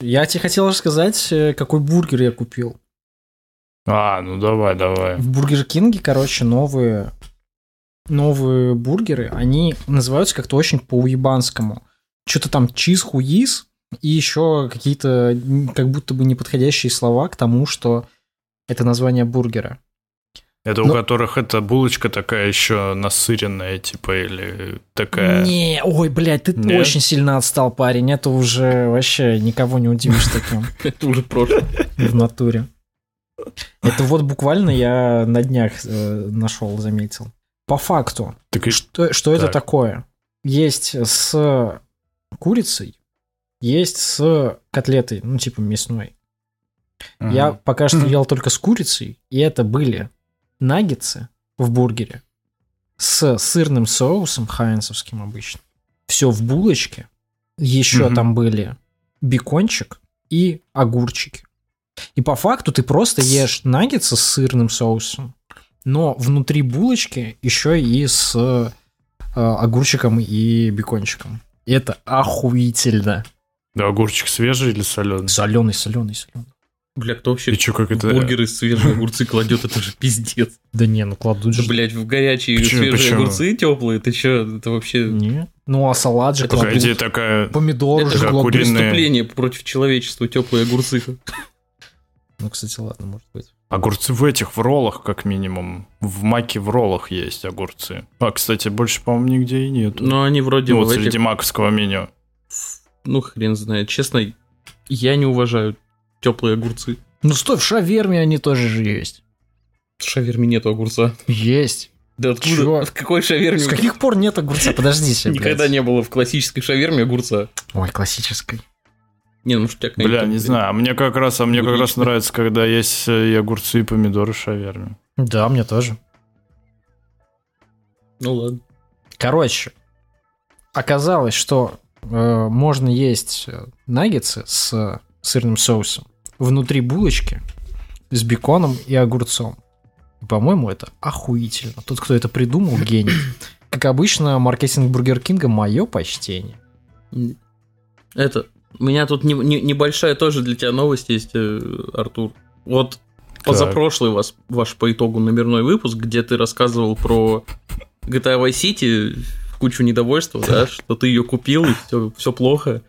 Я тебе хотел рассказать, э, какой бургер я купил. А, ну давай, давай. В Бургер Кинге, короче, новые новые бургеры, они называются как-то очень по-уебанскому. Что-то там чиз хуиз и еще какие-то как будто бы неподходящие слова к тому, что это название бургера. Это Но... у которых эта булочка такая еще насыренная, типа, или такая... Не, ой, блядь, ты Нет? очень сильно отстал, парень. Это уже вообще никого не удивишь таким. Это уже прошлое. В натуре. Это вот буквально я на днях э, нашел, заметил. По факту, так и... что, что так. это такое? Есть с курицей, есть с котлетой, ну, типа мясной. Ага. Я пока что ел только с курицей, и это были наггетсы в бургере с сырным соусом хайнсовским обычно. Все в булочке. Еще угу. там были бекончик и огурчики. И по факту ты просто ешь наггетсы с сырным соусом, но внутри булочки еще и с э, огурчиком и бекончиком. Это охуительно. Да, огурчик свежий или соленый? Соленый, соленый, соленый. Бля, кто вообще И чё, как это... бургеры свежие огурцы кладет, это же пиздец. Да не, ну кладут же. Да, блядь, в горячие почему, свежие почему? огурцы теплые, ты чё, это вообще... Не. Ну, а салат же это кладут. Идея такая... Помидоры это же кладут. Куриные... преступление против человечества, теплые огурцы. Ну, кстати, ладно, может быть. Огурцы в этих, в роллах, как минимум. В маке в роллах есть огурцы. А, кстати, больше, по-моему, нигде и нет. Ну, они вроде... Ну, вот этих... среди маковского меню. Ну, хрен знает. Честно, я не уважаю теплые огурцы. Ну стой, в шаверме они тоже же есть. В шаверме нету огурца. Есть. Да откуда? Чё? В какой шаверме? С каких пор нет огурца? Подожди себе, Никогда не было в классической шаверме огурца. Ой, классической. Не, ну может, у Бля, не знаю. А мне как раз, а мне как раз нравится, когда есть э, и огурцы, и помидоры в шаверме. Да, мне тоже. Ну ладно. Короче, оказалось, что э, можно есть э, наггетсы с сырным соусом внутри булочки с беконом и огурцом. По-моему, это охуительно. Тот, кто это придумал, гений. Как обычно, маркетинг Бургер Кинга мое почтение. Это, у меня тут не, не, небольшая тоже для тебя новость есть, э, Артур. Вот позапрошлый вас, ваш по итогу номерной выпуск, где ты рассказывал про GTA Vice City, кучу недовольства, да, что ты ее купил и все, все плохо.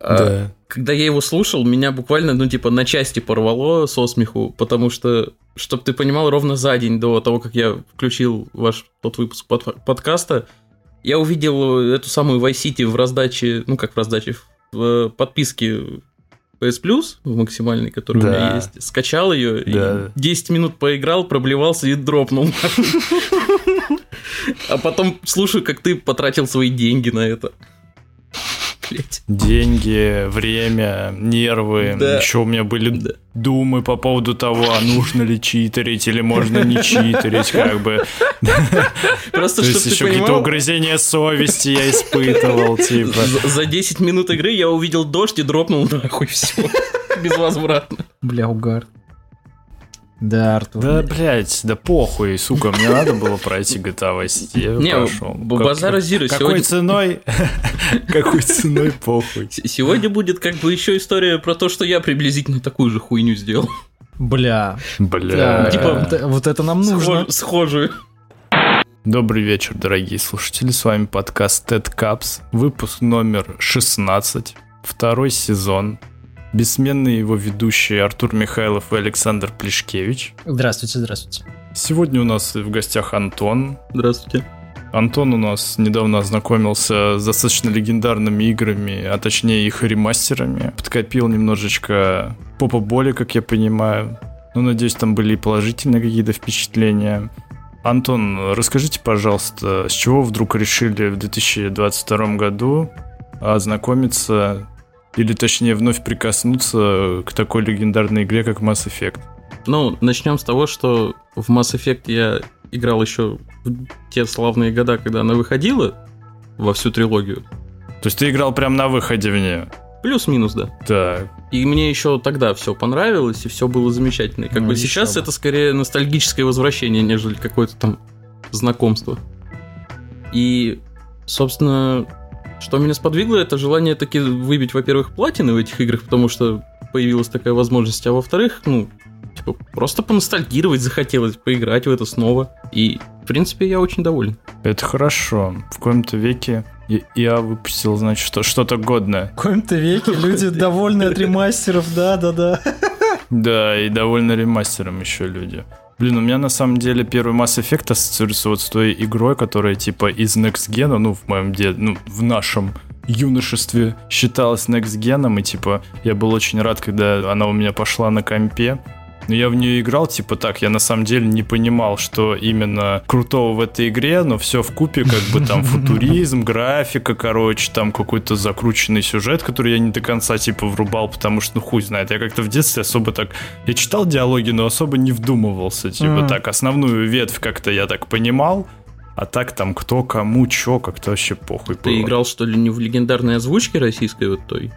А да. Когда я его слушал, меня буквально, ну, типа, на части порвало со смеху, потому что, чтобы ты понимал, ровно за день до того, как я включил ваш тот выпуск под подкаста, я увидел эту самую Vice City в раздаче, ну, как в раздаче, в подписке PS Plus, в максимальной, которая да. у меня есть, скачал ее, да. и 10 минут поиграл, проблевался и дропнул. А потом слушаю, как ты потратил свои деньги на это блядь. Деньги, время, нервы. Да. Еще у меня были да. думы по поводу того, а нужно ли читерить или можно не читерить, как бы. Просто, чтобы еще какие-то угрызения совести я испытывал, типа. За 10 минут игры я увидел дождь и дропнул нахуй все. Безвозвратно. Бля, угар. Да, Артур. Да, блядь, да похуй, сука, мне надо было пройти GTA Vice City, я Не, прошел. Базара Зира Какой ценой? Какой ценой похуй. Сегодня будет как бы еще история про то, что я приблизительно такую же хуйню сделал. Бля. Бля. Типа, вот это нам нужно. Схожую. Добрый вечер, дорогие слушатели. С вами подкаст TED Caps, выпуск номер 16, второй сезон. Бессменные его ведущие Артур Михайлов и Александр Плешкевич. Здравствуйте, здравствуйте. Сегодня у нас в гостях Антон. Здравствуйте. Антон у нас недавно ознакомился с достаточно легендарными играми, а точнее их ремастерами. Подкопил немножечко попа боли, как я понимаю. Ну, надеюсь, там были и положительные какие-то впечатления. Антон, расскажите, пожалуйста, с чего вдруг решили в 2022 году ознакомиться или точнее вновь прикоснуться к такой легендарной игре, как Mass Effect? Ну, начнем с того, что в Mass Effect я играл еще в те славные года, когда она выходила во всю трилогию. То есть ты играл прям на выходе в нее? Плюс-минус, да. Так. И мне еще тогда все понравилось, и все было замечательно. И как ну, бы сейчас бы. это скорее ностальгическое возвращение, нежели какое-то там знакомство. И, собственно, Что меня сподвигло, это желание таки выбить, во-первых, платины в этих играх, потому что появилась такая возможность, а во-вторых, ну, типа, просто поностальгировать захотелось, поиграть в это снова. И, в принципе, я очень доволен. Это хорошо. В каком-то веке я выпустил, значит, что, что-то годное. В каком-то веке люди довольны от ремастеров, да-да-да. Да, и довольны ремастером еще люди. Блин, у меня на самом деле первый Mass Effect ассоциируется вот с той игрой, которая типа из Next Gen, ну, в моем де... ну, в нашем юношестве считалась Next Gen, и типа я был очень рад, когда она у меня пошла на компе. Но я в нее играл, типа так, я на самом деле не понимал, что именно крутого в этой игре, но все в купе, как бы там футуризм, графика, короче, там какой-то закрученный сюжет, который я не до конца типа врубал, потому что, ну хуй знает, я как-то в детстве особо так, я читал диалоги, но особо не вдумывался, типа mm. так, основную ветвь как-то я так понимал, а так там кто кому чё, как-то вообще похуй Ты было. играл, что ли, не в легендарной озвучке российской вот той?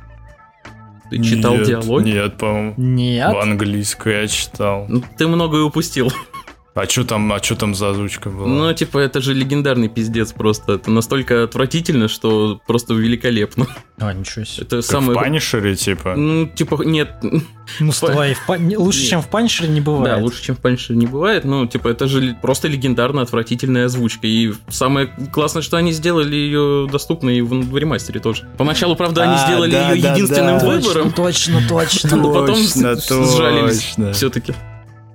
Ты читал нет, диалоги? Нет, по-моему. Нет. В английской я читал. Ну, ты многое упустил. А что там, а что там за озвучка была? Ну, типа, это же легендарный пиздец просто. Это настолько отвратительно, что просто великолепно. А, ничего себе. Это самое... в Punisher е, типа? Ну, типа, нет. Ну, стой, в... лучше, нет. чем в Punisher е не бывает. Да, лучше, чем в Punisher е не бывает. Ну, типа, это же просто легендарно отвратительная озвучка. И самое классное, что они сделали ее доступной и в, в ремастере тоже. Поначалу, правда, они а, сделали да, ее да, единственным да. выбором. Точно, точно, Но потом сжалились все-таки.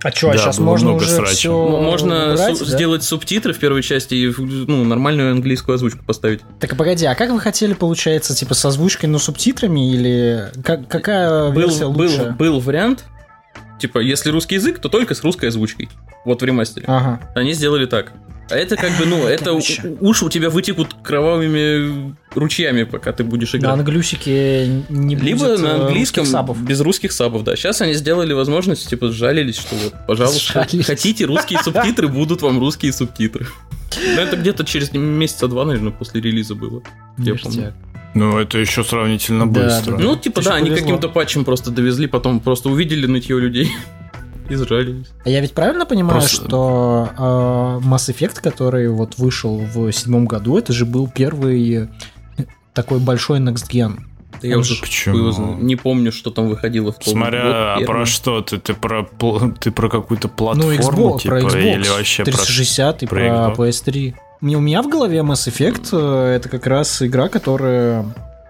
А что, а да, сейчас можно уже срача. все Можно убрать, су- да? сделать субтитры в первой части и ну, нормальную английскую озвучку поставить. Так, погоди, а как вы хотели, получается, типа с озвучкой, но субтитрами или как, какая был, версия лучше? Был, был вариант, типа, если русский язык, то только с русской озвучкой. Вот в ремастере. Ага. Они сделали так. А это как бы, ну, это уж у тебя вытекут кровавыми ручьями, пока ты будешь играть. На англюсике не Либо будет на э, английском сабов. без русских сабов, да. Сейчас они сделали возможность, типа, сжалились, что вот, пожалуйста, Сжалились. хотите русские субтитры, будут вам русские субтитры. Но это где-то через месяца два, наверное, после релиза было. Я помню. Ну, это еще сравнительно быстро. Да, да. Ну, типа, да, они каким-то патчем просто довезли, потом просто увидели нытье людей. Изжались. А я ведь правильно понимаю, Просто... что э, Mass Effect, который вот вышел в седьмом году, это же был первый такой большой Next Gen. Да я уже Почему? не помню, что там выходило в Смотря, год, а про что ты? Ты про, ты про какую-то платформу, ну, Xbox, типа, про Xbox или вообще 360 про... и про, про PS3. У меня в голове Mass Effect э, это как раз игра, которая э,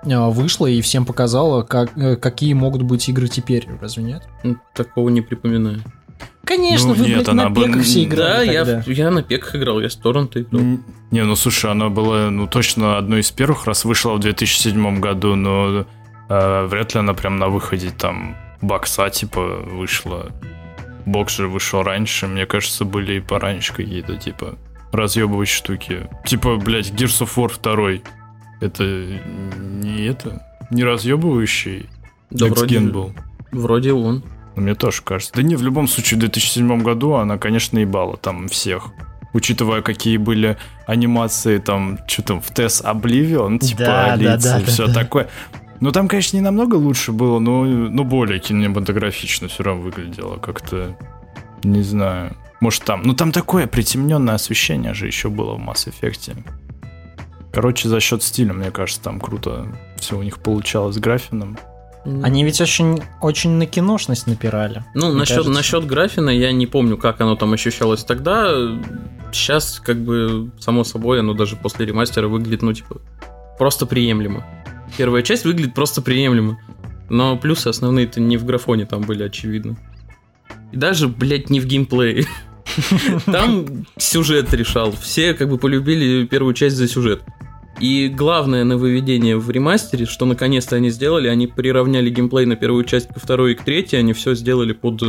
вышла и всем показала, как, э, какие могут быть игры теперь, разве нет? Такого не припоминаю. Конечно, ну, вы, нет, блядь, она на пеках все играли Да, я, я на пеках играл, я с торрента играл. Не, ну слушай, она была, ну точно одной из первых раз вышла в 2007 году, но э, вряд ли она прям на выходе там бокса типа вышла. Бокс же вышел раньше, мне кажется, были и пораньше какие-то, типа, разъебывать штуки. Типа, блядь, Gears of War 2. Это не это, не разъебывающий да, вроде, был. Вроде он. Ну, мне тоже кажется. Да не, в любом случае, в 2007 году она, конечно, ебала там всех. Учитывая, какие были анимации там, что там, в Тесс Oblivion, типа да, лица да, да, и все да, такое. Ну, там, конечно, не намного лучше было, но, но более кинематографично все равно выглядело как-то, не знаю. Может, там, ну, там такое притемненное освещение же еще было в Mass Effect. Короче, за счет стиля, мне кажется, там круто все у них получалось с графином. Они ведь очень, очень на киношность напирали. Ну, насчет, насчет графина я не помню, как оно там ощущалось тогда. Сейчас, как бы, само собой, оно даже после ремастера выглядит, ну, типа, просто приемлемо. Первая часть выглядит просто приемлемо. Но плюсы основные-то не в графоне там были, очевидно. И даже, блядь, не в геймплее. Там сюжет решал. Все как бы полюбили первую часть за сюжет. И главное нововведение в ремастере, что наконец-то они сделали, они приравняли геймплей на первую часть ко второй и к третьей, они все сделали под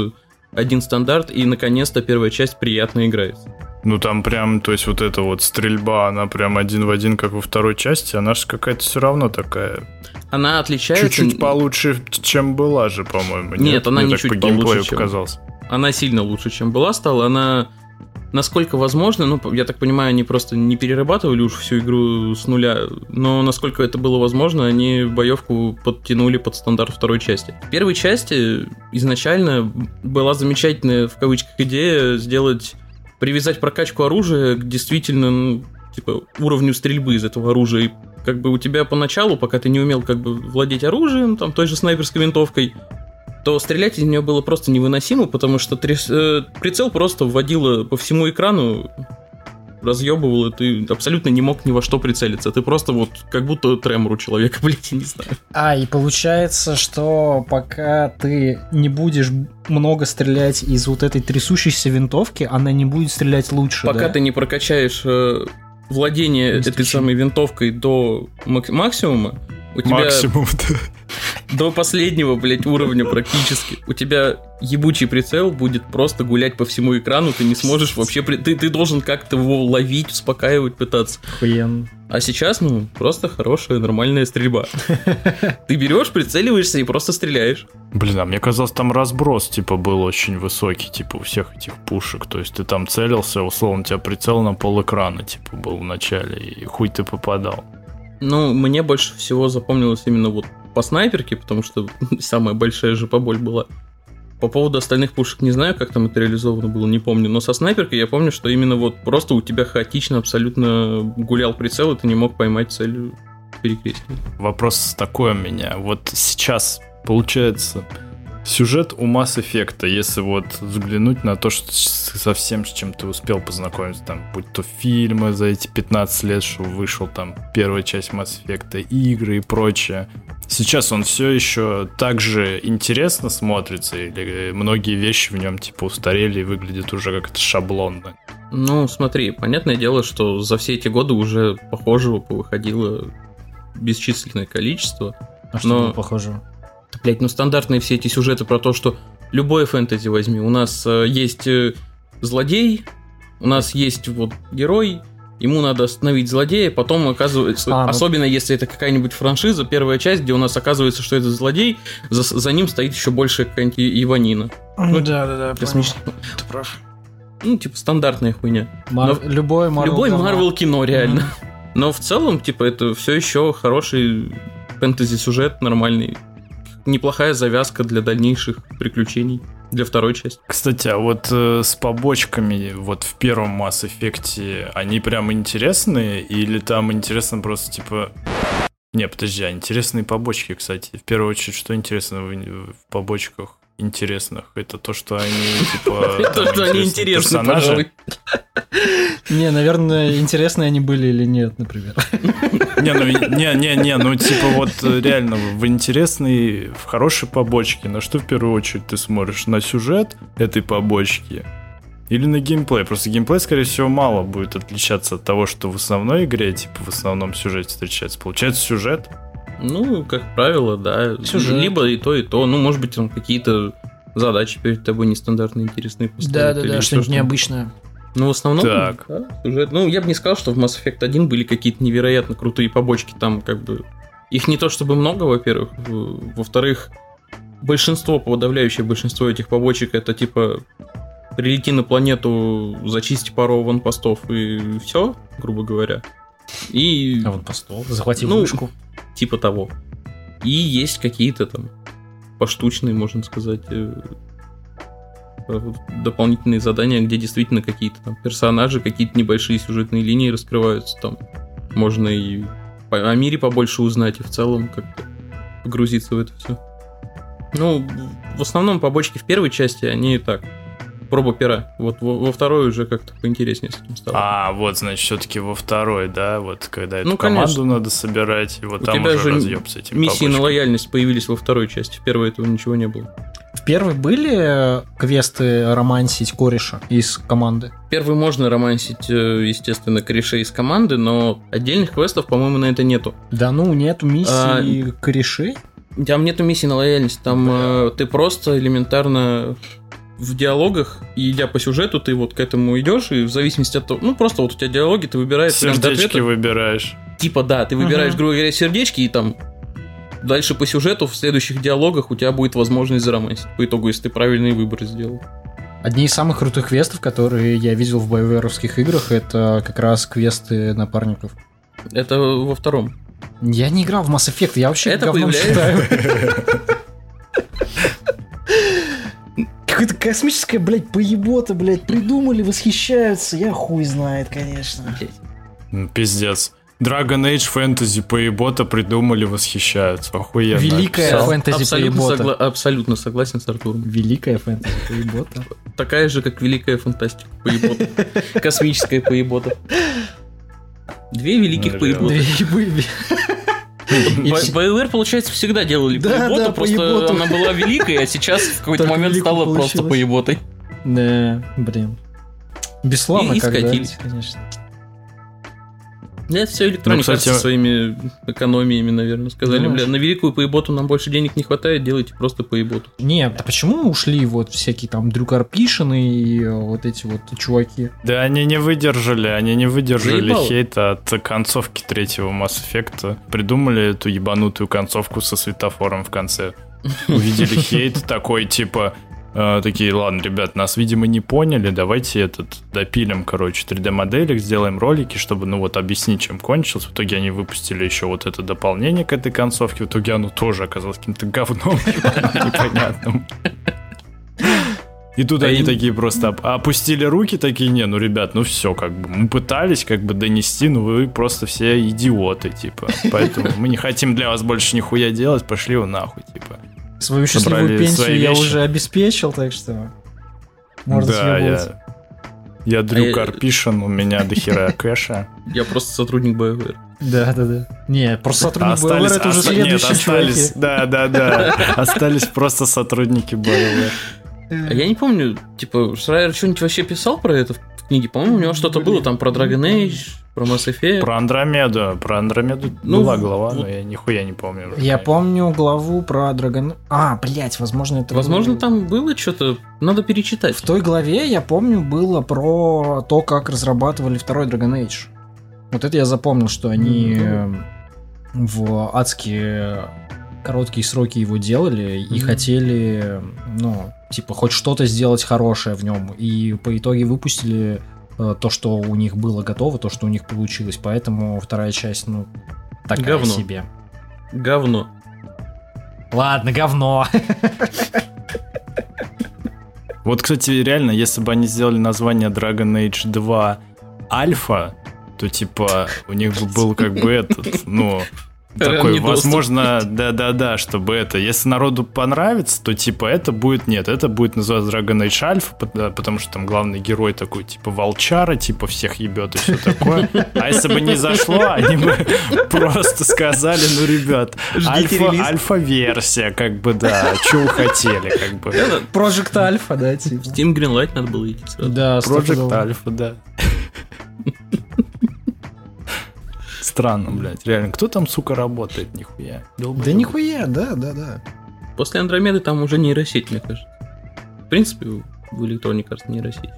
один стандарт, и наконец-то первая часть приятно играется. Ну там прям, то есть вот эта вот стрельба, она прям один в один, как во второй части, она же какая-то все равно такая... Она отличается... Чуть-чуть получше, чем была же, по-моему. Нет, нет она Мне не чуть получше, чем... показалось. Она сильно лучше, чем была стала. Она насколько возможно, ну, я так понимаю, они просто не перерабатывали уж всю игру с нуля, но насколько это было возможно, они боевку подтянули под стандарт второй части. В первой части изначально была замечательная, в кавычках, идея сделать, привязать прокачку оружия к действительно, ну, типа, уровню стрельбы из этого оружия и как бы у тебя поначалу, пока ты не умел как бы владеть оружием, там, той же снайперской винтовкой, то стрелять из нее было просто невыносимо, потому что трес, э, прицел просто вводило по всему экрану, разъебывал, и ты абсолютно не мог ни во что прицелиться. Ты просто вот как будто тремор у человека, блядь, я не знаю. А, и получается, что пока ты не будешь много стрелять из вот этой трясущейся винтовки, она не будет стрелять лучше, Пока да? ты не прокачаешь э, владение этой самой винтовкой до мак- максимума, у тебя... Максимум, да. До последнего, блядь, уровня практически. У тебя ебучий прицел будет просто гулять по всему экрану, ты не сможешь вообще... При... Ты, ты должен как-то его ловить, успокаивать, пытаться. Охуенно. А сейчас, ну, просто хорошая, нормальная стрельба. Ты берешь, прицеливаешься и просто стреляешь. Блин, а мне казалось, там разброс, типа, был очень высокий, типа, у всех этих пушек. То есть ты там целился, условно, у тебя прицел на пол экрана, типа, был в начале, и хуй ты попадал. Ну, мне больше всего запомнилось именно вот по снайперке, потому что самая большая же поболь была. По поводу остальных пушек не знаю, как там это реализовано было, не помню. Но со снайперкой я помню, что именно вот просто у тебя хаотично абсолютно гулял прицел, и ты не мог поймать цель перекрестия. Вопрос такой у меня. Вот сейчас, получается, сюжет у Mass Effect, если вот взглянуть на то, что со всем, с чем ты успел познакомиться, там, будь то фильмы за эти 15 лет, что вышел там первая часть Mass Effect, игры и прочее, Сейчас он все еще так же интересно смотрится, или многие вещи в нем типа устарели и выглядят уже как-то шаблонно? Ну, смотри, понятное дело, что за все эти годы уже похожего повыходило бесчисленное количество. А что но... похожего? Да, блядь, ну стандартные все эти сюжеты про то, что любое фэнтези возьми. У нас э, есть э, злодей, у нас есть вот герой, ему надо остановить злодея, потом оказывается, а, ну... особенно если это какая-нибудь франшиза, первая часть, где у нас оказывается, что это злодей, за, за ним стоит еще больше какая-нибудь Иванина. Ну, да, да, да, космический. Ты прав. Ну, типа, стандартная хуйня. Мар... Но... Любой Марвел Любой Марвел кино, реально. Mm-hmm. Но в целом, типа, это все еще хороший фэнтези-сюжет, нормальный. Неплохая завязка для дальнейших приключений для второй части. Кстати, а вот э, с побочками вот в первом Mass Effect они прям интересные или там интересно просто типа... Не, подожди, а интересные побочки, кстати. В первую очередь, что интересно в, в побочках? Интересных. Это то, что они, типа, То, что они интересны, пожалуй. Не, наверное, интересные они были или нет, например. Не, ну, не, не, не, ну, типа, вот реально, в интересной, в хорошей побочке, на что в первую очередь ты смотришь? На сюжет этой побочки или на геймплей? Просто геймплей, скорее всего, мало будет отличаться от того, что в основной игре, типа, в основном сюжете встречается. Получается, сюжет ну, как правило, да. Сюжет. Либо и то, и то. Ну, может быть, там какие-то задачи перед тобой нестандартные, интересные Да, да, да, что-нибудь необычное. Ну, в основном, так. Да, сюжет. Ну, я бы не сказал, что в Mass Effect 1 были какие-то невероятно крутые побочки. Там, как бы, их не то чтобы много, во-первых. Во-вторых, большинство, подавляющее большинство этих побочек, это типа прилети на планету, зачисти пару ванпостов и все, грубо говоря. И... А ванпостов? Захвати ну, вышку типа того. И есть какие-то там поштучные, можно сказать, э, э, дополнительные задания, где действительно какие-то там персонажи, какие-то небольшие сюжетные линии раскрываются там. Можно и о мире побольше узнать, и в целом как-то погрузиться в это все. Ну, в основном побочки в первой части, они так, проба пера. Вот во, во второй уже как-то поинтереснее с этим стало. А, вот, значит, все-таки во второй, да, вот когда эту ну, команду конечно. надо собирать, и вот У там тебя уже же разъеб с этим Миссии побочкой. на лояльность появились во второй части, в первой этого ничего не было. В первой были квесты романсить кореша из команды? Первый можно романсить, э, естественно, кореша из команды, но отдельных квестов, по-моему, на это нету. Да ну, нету миссии а... корешей? Там нету миссии на лояльность, там э, ты просто элементарно в диалогах, и идя по сюжету, ты вот к этому идешь, и в зависимости от того, ну просто вот у тебя диалоги, ты выбираешь Сердечки выбираешь. Типа, да, ты выбираешь, грубо говоря, сердечки, и там дальше по сюжету в следующих диалогах у тебя будет возможность заромансить. По итогу, если ты правильный выбор сделал. Одни из самых крутых квестов, которые я видел в байверовских играх, это как раз квесты напарников. Это во втором. Я не играл в Mass Effect, я вообще это говном считаю. Какая-то космическая, блядь, поебота, блядь, придумали, восхищаются. Я хуй знает, конечно. Пиздец. Dragon Age фэнтези поебота придумали, восхищаются. Охуенно. Великая фэнтези абсолютно, согла- абсолютно согласен с Артуром. Великая фэнтези поебота. Такая же, как великая фантастика поебота. Космическая поебота. Две великих поеботы. BioWare, получается, всегда делали поеботу, просто она была великой, а сейчас в какой-то момент стала просто поеботой. Да, блин. Бесславно и, и скатились. конечно. Это все электроника ну, кстати... со своими экономиями, наверное, сказали, ну, бля, на великую поеботу нам больше денег не хватает, делайте просто поеботу. Нет, а почему ушли вот всякие там Дрю Карпишины и э, вот эти вот чуваки? Да они не выдержали, они не выдержали Заебал. хейта от концовки третьего Mass Effect. Придумали эту ебанутую концовку со светофором в конце. Увидели хейт такой, типа, э, такие, ладно, ребят, нас, видимо, не поняли, давайте этот допилим, короче, 3D-моделек, сделаем ролики, чтобы, ну вот, объяснить, чем кончилось. В итоге они выпустили еще вот это дополнение к этой концовке, в итоге оно тоже оказалось каким-то говном непонятным. И тут а они им... такие просто опустили руки, такие, не, ну, ребят, ну все, как бы, мы пытались как бы донести, но вы просто все идиоты, типа. Поэтому мы не хотим для вас больше нихуя делать, пошли вы нахуй, типа. Свою счастливую пенсию я уже обеспечил, так что можно да, я, я Дрю а Карпишин, у меня дохера кэша. Я просто сотрудник BioWare. Да, да, да. Не, просто сотрудник остались, BioWare это уже следующие остались, Да, да, да. Остались просто сотрудники BioWare. А я не помню, типа, Шрайер что-нибудь вообще писал про это в книге? По-моему, у него что-то было там про Dragon Age, про Mass Effect. Про Андромеду. Про Андромеду ну, была глава, но я нихуя не помню. Я помню главу про Dragon... А, блять, возможно, это... Возможно, было... там было что-то... Надо перечитать. В той главе, я помню, было про то, как разрабатывали второй Dragon Age. Вот это я запомнил, что они mm-hmm. в адские короткие сроки его делали и mm-hmm. хотели, ну, типа, хоть что-то сделать хорошее в нем. И по итоге выпустили то, что у них было готово, то, что у них получилось. Поэтому вторая часть, ну, такая говно. себе. Говно. Ладно, говно. Вот, кстати, реально, если бы они сделали название Dragon Age 2 Альфа, то типа у них бы был как бы этот, ну, такой, возможно, да-да-да, чтобы это, если народу понравится, то типа это будет, нет, это будет называться Dragon Age Alpha, потому что там главный герой такой, типа волчара, типа всех ебет и все такое. А если бы не зашло, они бы просто сказали, ну, ребят, альфа-версия, как бы, да, что вы хотели, как бы. Project Alpha, да, типа. Steam Greenlight надо было идти. Да, Project Alpha, да. странно, блядь. Реально, кто там, сука, работает? Нихуя. Долбый да нихуя, да, да, да. После Андромеды там уже нейросеть, мне кажется. В принципе, в Electronic Arts нейросеть.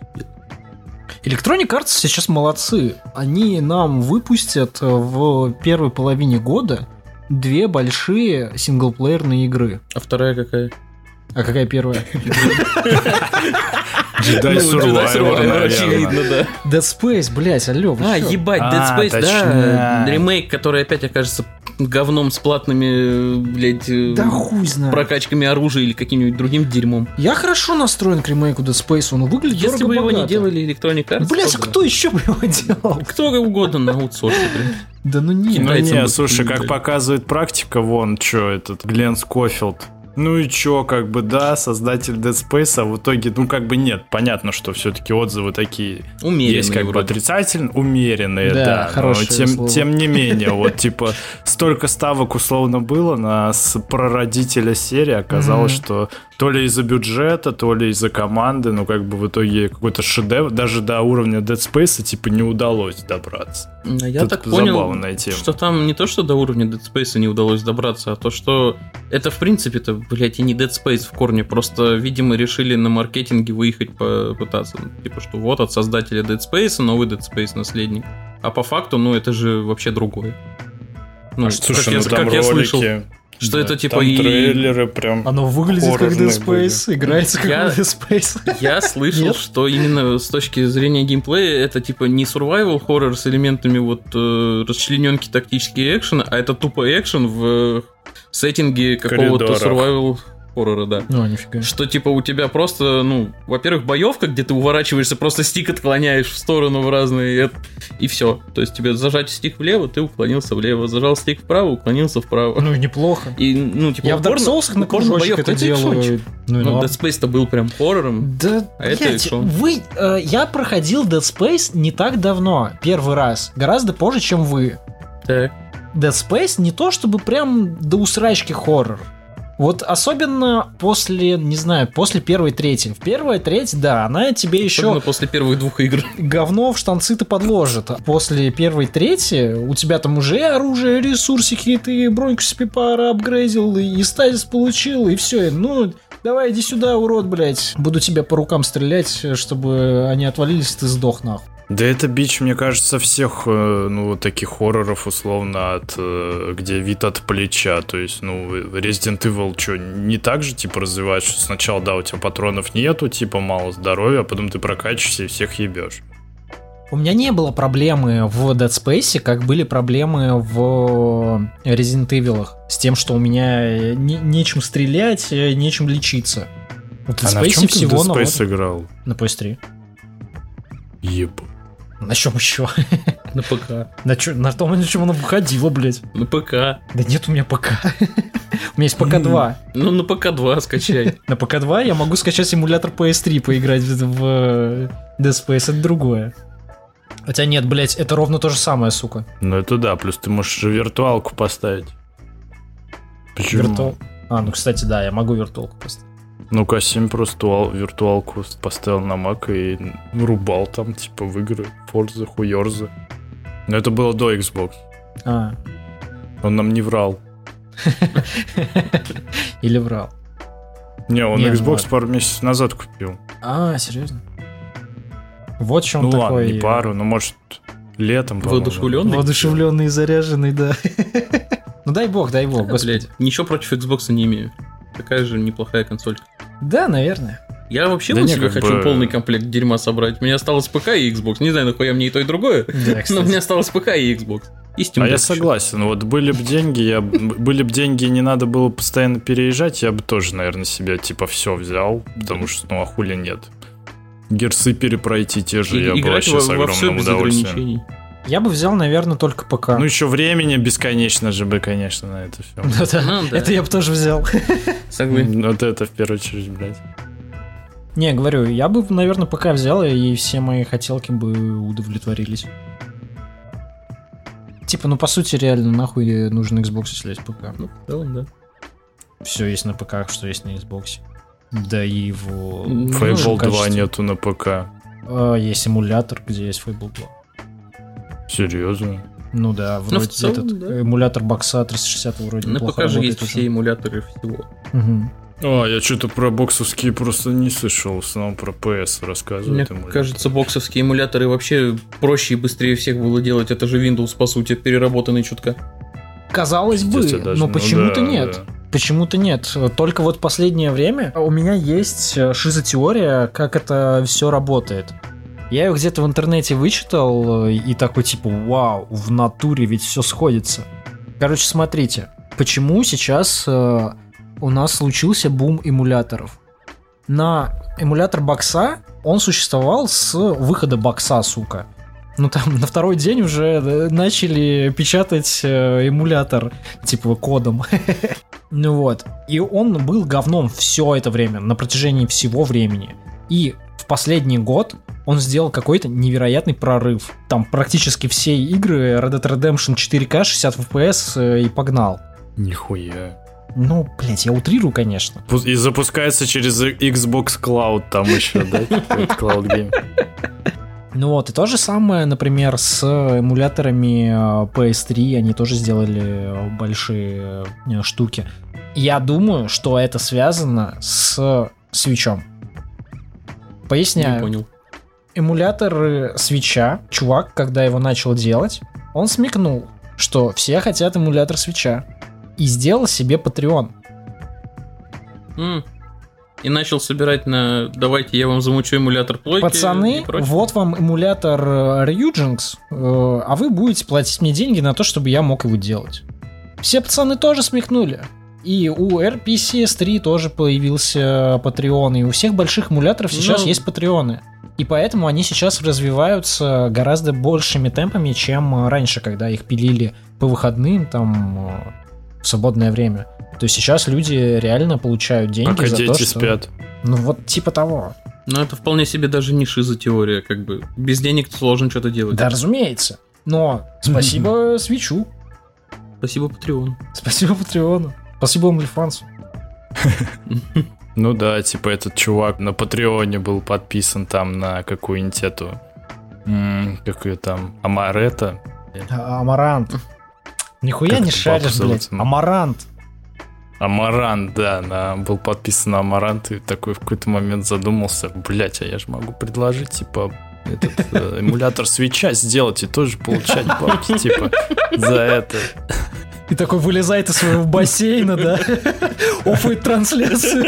Electronic Arts сейчас молодцы. Они нам выпустят в первой половине года две большие синглплеерные игры. А вторая какая? А какая первая? Jedi Survivor, очевидно, да. Dead Space, блядь, алло, А, ебать, Dead а, Space, да, ремейк, который опять окажется говном с платными, блядь, э, да хуй знает. прокачками оружия или каким-нибудь другим дерьмом. Я хорошо настроен к ремейку Dead Space, он выглядит Если бы его не делали Electronic Arts, Блядь, а кто еще бы его делал? Кто угодно на аутсорсе, блядь. Да ну нет. Ну нет, слушай, как показывает практика, вон, что этот, Глен Скофилд, ну и чё, как бы, да, создатель Dead Space, а в итоге, ну как бы нет. Понятно, что все-таки отзывы такие умеренные есть как вроде. бы отрицательные, умеренные, да. да хорошие но тем, тем не менее, вот типа столько ставок условно было на прародителя серии, оказалось, что то ли из-за бюджета, то ли из-за команды, но как бы в итоге какой-то шедевр, даже до уровня Dead Space, типа, не удалось добраться. Я Тут так понял, тема. что там не то, что до уровня Dead Space не удалось добраться, а то, что это, в принципе-то, блядь, и не Dead Space в корне, просто, видимо, решили на маркетинге выехать попытаться. Типа, что вот от создателя Dead Space новый Dead Space наследник. А по факту, ну, это же вообще другое. Ну, а, слушай, как, ну, я, там как ролики... я слышал, что да, это типа там и... трейлеры прям Оно выглядит как Dead Space, были. играется как я, Dead Space. Я слышал, Нет? что именно с точки зрения геймплея это типа не survival хоррор с элементами вот э, расчлененки тактические экшена, а это тупо экшен в сеттинге какого-то survival хоррора, да. Ну, нифига. Что, типа, у тебя просто, ну, во-первых, боевка, где ты уворачиваешься, просто стик отклоняешь в сторону в разные, и все. То есть тебе зажать стик влево, ты уклонился влево, зажал стик вправо, уклонился вправо. Ну, неплохо. И, ну, типа, Я в Dark Souls на кружочек это делаю. Ну, ну Dead Space-то был прям хоррором. Да, а это вы... Э, я проходил Dead Space не так давно, первый раз. Гораздо позже, чем вы. Так. Dead Space не то чтобы прям до усрачки хоррор. Вот особенно после, не знаю, после первой трети. В первой треть, да, она тебе еще... Особенно после первых двух игр. Говно в штанцы-то подложит. После первой трети у тебя там уже оружие, ресурсики, ты броньку себе пара апгрейдил, и стазис получил, и все. Ну, давай иди сюда, урод, блядь. Буду тебя по рукам стрелять, чтобы они отвалились, и ты сдох нахуй. Да это бич, мне кажется, всех, э, ну, таких хорроров, условно, от, э, где вид от плеча. То есть, ну, Resident Evil что, не так же, типа, развиваешь, что сначала, да, у тебя патронов нету, типа, мало здоровья, а потом ты прокачиваешься и всех ебешь. У меня не было проблемы в Dead Space, как были проблемы в Resident Evil. С тем, что у меня не, нечем стрелять, нечем лечиться. В Dead а Space на чем всего ты Dead Space на, играл? На PS3. Ебать. На чем еще? На ПК. На, чё, на том, на чем оно выходило, блядь. На ПК. Да нет у меня ПК. У меня есть ПК-2. Ну, на ПК-2 скачай. На ПК-2 я могу скачать симулятор PS3, поиграть в Dead Space, это другое. Хотя нет, блядь, это ровно то же самое, сука. Ну это да, плюс ты можешь же виртуалку поставить. Почему? Вирту... А, ну кстати, да, я могу виртуалку поставить. Ну, Касим просто виртуалку поставил на Mac и рубал там, типа, в игры. Форза, хуёрза. Но это было до Xbox. А. Он нам не врал. Или врал. Не, он не, Xbox ну, пару месяцев назад купил. А, серьезно? Вот чем ну, такой... ладно, не пару, но может летом, Воодушевленный? Воодушевленный и заряженный, да. ну дай бог, дай бог, господи. Ничего против Xbox не имею. Такая же неплохая консоль. Да, наверное. Я вообще да у себя хочу бы... полный комплект дерьма собрать. Мне осталось ПК и Xbox. Не знаю, нахуя мне и то, и другое. Да, но мне осталось ПК и Xbox. И Steam а я согласен. Вот были бы деньги, я были бы деньги, не надо было постоянно переезжать, я бы тоже, наверное, себе типа все взял, потому что ну а хули нет. Герсы перепройти те же, и, я бы вообще с огромным удовольствием. Я бы взял, наверное, только ПК. Ну, еще времени бесконечно же бы, конечно, на это все. Ну это я бы тоже взял. Согласен. Вот это в первую очередь, блядь. Не, говорю, я бы, наверное, ПК взял, и все мои хотелки бы удовлетворились. Типа, ну, по сути, реально, нахуй нужен Xbox, если есть ПК. Ну, в целом, да. Все есть на ПК, что есть на Xbox. Да и в... Fable 2 нету на ПК. А, есть эмулятор, где есть Fable 2. Серьезно? Ну да, вроде ну, целом, этот да. эмулятор бокса 360 вроде На ПК же есть уже. все эмуляторы всего. Угу. А, я что-то про боксовские просто не слышал, в основном про PS рассказывают. Мне кажется, боксовские эмуляторы вообще проще и быстрее всех было делать. Это же Windows, по сути, переработанный чутка. Казалось бы, даже, но ну, почему-то да, нет. Да. Почему-то нет. Только вот последнее время у меня есть э, шизотеория, как это все работает. Я ее где-то в интернете вычитал э, и такой типа, вау, в натуре ведь все сходится. Короче, смотрите, почему сейчас э, у нас случился бум эмуляторов? На эмулятор бокса он существовал с выхода бокса, сука. Ну там на второй день уже э, начали печатать э, эмулятор типа кодом. ну вот. И он был говном все это время, на протяжении всего времени. И в последний год он сделал какой-то невероятный прорыв. Там практически все игры Red Dead Redemption 4K 60 FPS э, и погнал. Нихуя. Ну, блять, я утрирую, конечно. И запускается через Xbox Cloud там еще, да? Cloud Game. Ну вот, и то же самое, например, с эмуляторами э, PS3, они тоже сделали большие э, штуки. Я думаю, что это связано с свечом. Поясняю. Не понял. Эмулятор свеча, чувак, когда его начал делать, он смекнул, что все хотят эмулятор свеча. И сделал себе Patreon. Mm. И начал собирать на «давайте я вам замучу эмулятор плойки». Пацаны, вот вам эмулятор э, Ryujinx, э, а вы будете платить мне деньги на то, чтобы я мог его делать. Все пацаны тоже смекнули. И у RPCS3 тоже появился Patreon, и у всех больших эмуляторов сейчас ну... есть Патреоны. И поэтому они сейчас развиваются гораздо большими темпами, чем раньше, когда их пилили по выходным, там, в свободное время. То есть сейчас люди реально получают деньги Пока за дети то, что... спят. Ну вот типа того. Ну это вполне себе даже не шиза теория, как бы. Без денег сложно что-то делать. Да, разумеется. Но спасибо свечу. Спасибо Патреону. Спасибо Патреону. Спасибо Умельфансу. Ну да, типа этот чувак на Патреоне был подписан там на какую-нибудь эту... Как ее там? Амарета? Амарант. Нихуя не шаришь, блядь. Амарант. Амарант, да, на, был подписан Амарант и такой в какой-то момент задумался, блять, а я же могу предложить, типа, этот э, эмулятор свеча сделать и тоже получать бабки, типа, за это. И такой вылезает из своего бассейна, да? Офает трансляцию.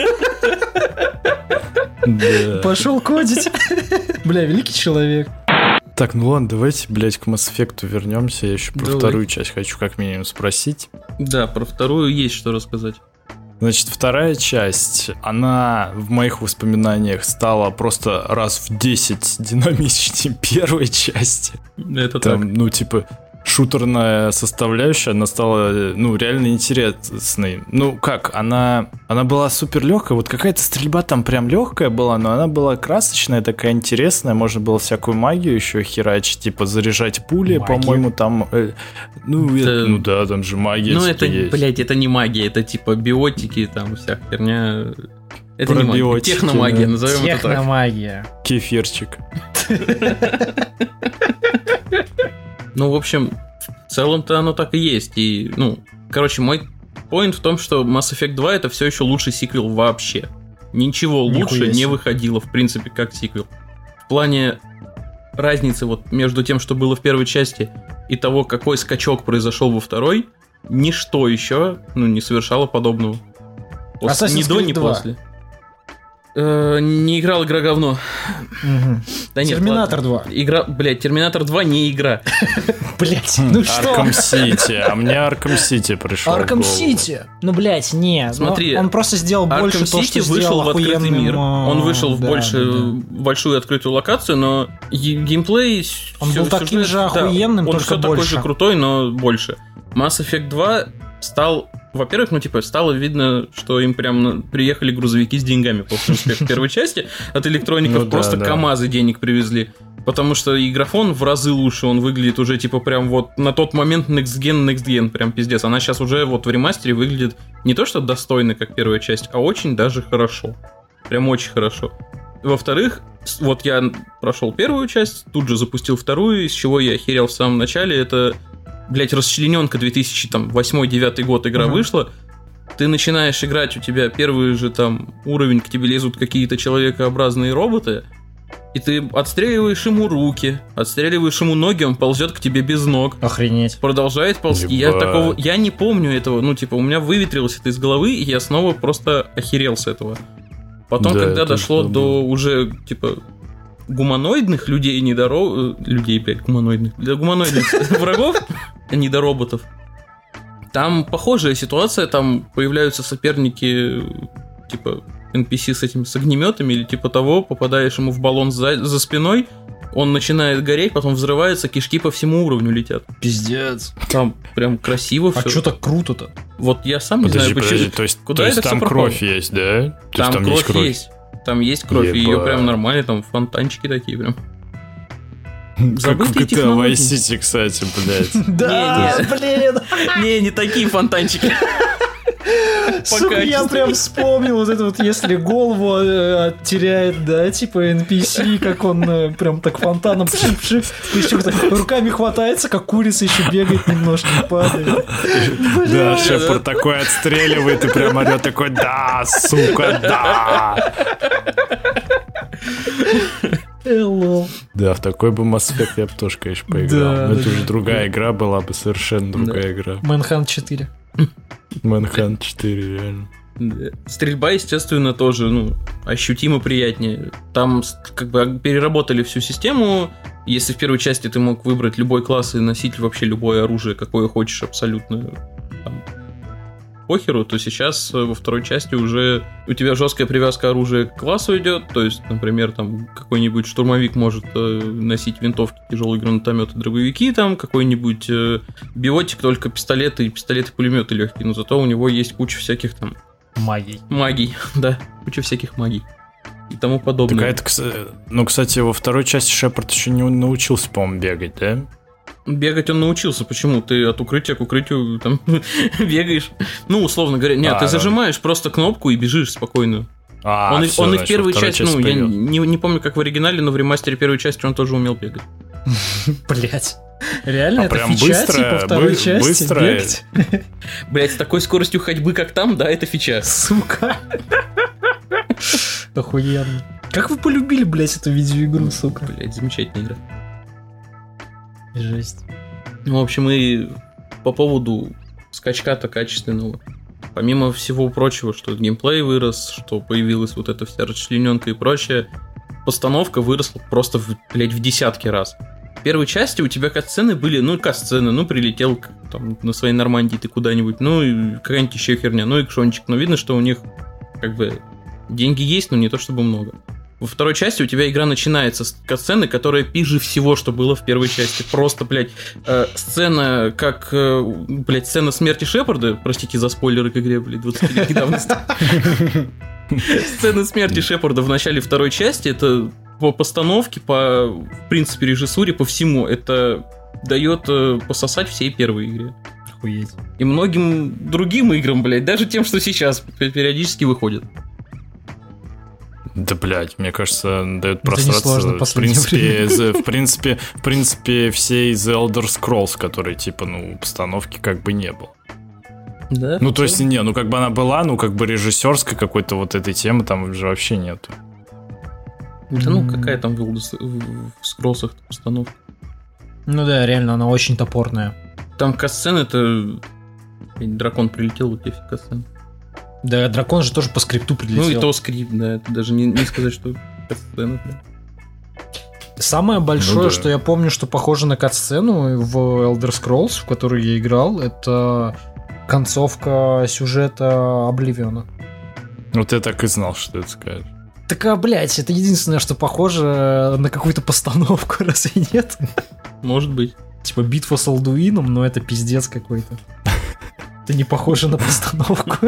Пошел кодить. Бля, великий человек. Так, ну ладно, давайте, блядь, к Mass Effect вернемся. Я еще про Давай. вторую часть хочу как минимум спросить. Да, про вторую есть что рассказать. Значит, вторая часть, она в моих воспоминаниях стала просто раз в 10 динамичнее первой части. Это Там, так. Ну, типа, шутерная составляющая, она стала, ну, реально интересной. Ну, как, она, она была супер легкая, вот какая-то стрельба там прям легкая была, но она была красочная, такая интересная, можно было всякую магию еще херачить, типа заряжать пули, по-моему, там, э, ну, это, это, ну да, там же магия. Ну, это, есть. блядь, это не магия, это типа биотики, там вся херня. Это не магия, техномагия, да. назовем Техномагия. это так. Техномагия. Кефирчик. Ну, в общем, в целом-то оно так и есть. И, ну, короче, мой поинт в том, что Mass Effect 2 это все еще лучший сиквел вообще. Ничего лучше не выходило, в принципе, как сиквел. В плане разницы вот между тем, что было в первой части, и того, какой скачок произошел во второй, ничто еще ну, не совершало подобного. После, ни до, ни 2. после. Э, не играл игра говно. Угу. Да нет, Терминатор 2. Игра, блядь, Терминатор 2 не игра. Блять, ну что? Арком Сити, а мне Арком Сити пришел. Арком Сити. Ну, блядь, не. Ну, Смотри, он просто сделал больше то, что вышел в открытый мир. Он вышел в больше большую открытую локацию, но геймплей. Он был таким же охуенным. Он все такой же крутой, но больше. Mass Effect 2 стал во-первых, ну, типа, стало видно, что им прям приехали грузовики с деньгами после успеха первой части. От электроников ну, просто КАМАЗы денег привезли. Потому что и графон в разы лучше, он выглядит уже, типа, прям вот на тот момент Next Gen, Next Gen, прям пиздец. Она сейчас уже вот в ремастере выглядит не то, что достойно, как первая часть, а очень даже хорошо. Прям очень хорошо. Во-вторых, вот я прошел первую часть, тут же запустил вторую, из чего я охерел в самом начале, это блядь, расчлененка 2008-2009 год игра угу. вышла, ты начинаешь играть, у тебя первый же там уровень, к тебе лезут какие-то человекообразные роботы, и ты отстреливаешь ему руки, отстреливаешь ему ноги, он ползет к тебе без ног. Охренеть. Продолжает ползти. Я такого, я не помню этого, ну типа у меня выветрилось это из головы, и я снова просто охерел с этого. Потом, да, когда дошло до уже типа гуманоидных людей, недоро... Э, людей, блядь, гуманоидных. Для гуманоидных врагов, недороботов. Там похожая ситуация, там появляются соперники, типа NPC с этими с огнеметами или типа того, попадаешь ему в баллон за, за спиной, он начинает гореть, потом взрывается, кишки по всему уровню летят. Пиздец. Там прям красиво все. А что так круто-то? Вот я сам подожди, не знаю, подожди, почему. То есть, Куда то есть там кровь есть, да? То там, есть, там кровь есть кровь. Есть. Там есть кровь, Еба. и ее прям нормально, там фонтанчики такие прям. Забытые как GTA Vice City, кстати, блядь. Да, блин. Не, не такие фонтанчики. Сука, я прям вспомнил вот это вот, если голову э, теряет, да, типа NPC, как он э, прям так фонтаном пшик-пшик, еще руками хватается, как курица еще бегает немножко, падает. Да, Шепард такой отстреливает и прям орет такой, да, сука, да. Hello. Да, в такой бы Mass Effect я бы тоже, конечно, поиграл. Да, Но это уже другая игра была бы, совершенно другая игра. Manhunt 4. Manhunt 4, реально. Стрельба, естественно, тоже ну, ощутимо приятнее. Там как бы переработали всю систему. Если в первой части ты мог выбрать любой класс и носить вообще любое оружие, какое хочешь, абсолютно там, похеру, то сейчас во второй части уже у тебя жесткая привязка оружия к классу идет, то есть, например, там какой-нибудь штурмовик может э, носить винтовки, тяжелые гранатометы, дробовики, там какой-нибудь э, биотик только пистолеты и пистолеты-пулеметы легкие, но зато у него есть куча всяких там Магий. Магий, да, куча всяких магий и тому подобное. Так, а это, ну, кстати, во второй части Шепард еще не научился, по-моему, бегать, да? Бегать он научился. Почему? Ты от укрытия к укрытию там бегаешь. Ну, условно говоря, нет, а, ты да. зажимаешь просто кнопку и бежишь спокойно. А, он, все, он значит, и в первой части, ну, я не, не помню, как в оригинале, но в ремастере первой части он тоже умел бегать. Блять. Реально, а это прям фича, быстро, типа, второй бы, части быстро. бегать? Блять, с такой скоростью ходьбы, как там, да, это фича. Сука. Охуенно. Как вы полюбили, блядь, эту видеоигру, сука? Блять, замечательная игра. Жесть. Ну, в общем, и по поводу скачка-то качественного. Помимо всего прочего, что геймплей вырос, что появилась вот эта вся расчлененка и прочее, постановка выросла просто, в, блядь, в десятки раз. В первой части у тебя катсцены были, ну, катсцены, ну, прилетел там, на своей Нормандии ты куда-нибудь, ну, какая-нибудь еще херня, ну, и кшончик. Но видно, что у них, как бы, деньги есть, но не то чтобы много. Во второй части у тебя игра начинается с сцены, которая пиже всего, что было в первой части. Просто, блядь, э, сцена, как, э, блядь, сцена смерти Шепарда, простите за спойлеры к игре, блядь, 20 лет недавности. Сцена смерти Шепарда в начале второй части, это по постановке, по, в принципе, режиссуре, по всему, это дает э, пососать всей первой игре. Охуеть. И многим другим играм, блядь, даже тем, что сейчас периодически выходят. Да, блядь, мне кажется, дает просраться. В принципе, в принципе, в принципе, все из Elder Scrolls, которые, типа, ну, постановки как бы не было. Да? Ну, то есть, не, ну, как бы она была, ну, как бы режиссерской какой-то вот этой темы там уже вообще нету. Да ну, какая там в, в скролсах постановка? Ну да, реально, она очень топорная. Там касцен это... Дракон прилетел, вот тебе касцен. Да, дракон же тоже по скрипту прилетел. Ну и то скрипт, да, это даже не, не сказать, что катсцена. Самое большое, ну, да. что я помню, что похоже на катсцену в Elder Scrolls, в которую я играл, это концовка сюжета Обливиона. Вот я так и знал, что ты скажешь. Так, а, блядь, это единственное, что похоже на какую-то постановку, разве нет? Может быть. Типа битва с Алдуином, но это пиздец какой-то. Это не похоже на постановку.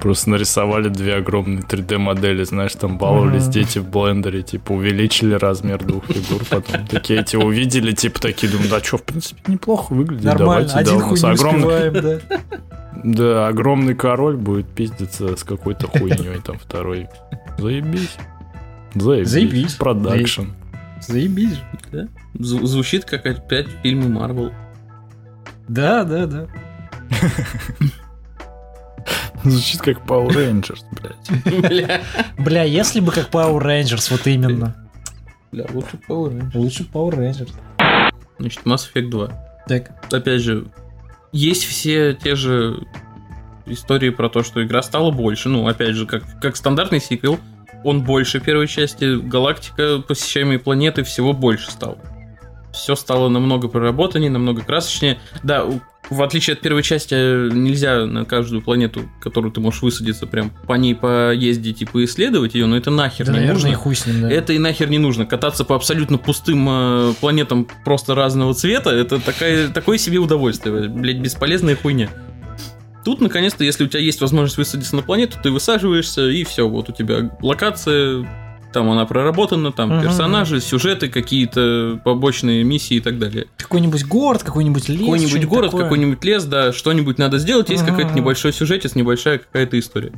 Просто нарисовали две огромные 3D-модели, знаешь, там баловались дети в блендере, типа увеличили размер двух фигур, потом такие эти увидели, типа такие, думаю, да что, в принципе, неплохо выглядит, Нормально, давайте, один да, хуй огромный... успеваем, да. Да, огромный король будет пиздиться с какой-то хуйней там второй. Заебись. Заебись. Заебись. Продакшн. Заебись. Да? Звучит как опять фильмы Марвел. Да, да, да. Звучит как Power Rangers, блядь. Бля. Бля, если бы как Power Rangers, вот именно. Бля, лучше Power Rangers. Лучше Power Rangers. Значит, Mass Effect 2. Так. Опять же, есть все те же истории про то, что игра стала больше. Ну, опять же, как, как стандартный сиквел, он больше первой части, галактика, посещаемые планеты, всего больше стало все стало намного проработаннее, намного красочнее. Да, в отличие от первой части, нельзя на каждую планету, которую ты можешь высадиться, прям по ней поездить и поисследовать ее, но это нахер да, не наверное, нужно. И хуй с ним, да. Это и нахер не нужно. Кататься по абсолютно пустым э, планетам просто разного цвета, это такая, такое себе удовольствие. Блять, бесполезная хуйня. Тут, наконец-то, если у тебя есть возможность высадиться на планету, ты высаживаешься, и все, вот у тебя локация, там она проработана, там угу. персонажи, сюжеты, какие-то побочные миссии и так далее. Какой-нибудь город, какой-нибудь лес. Какой-нибудь город, такое. какой-нибудь лес, да, что-нибудь надо сделать, есть угу. какой-то небольшой сюжет, небольшая какая-то история.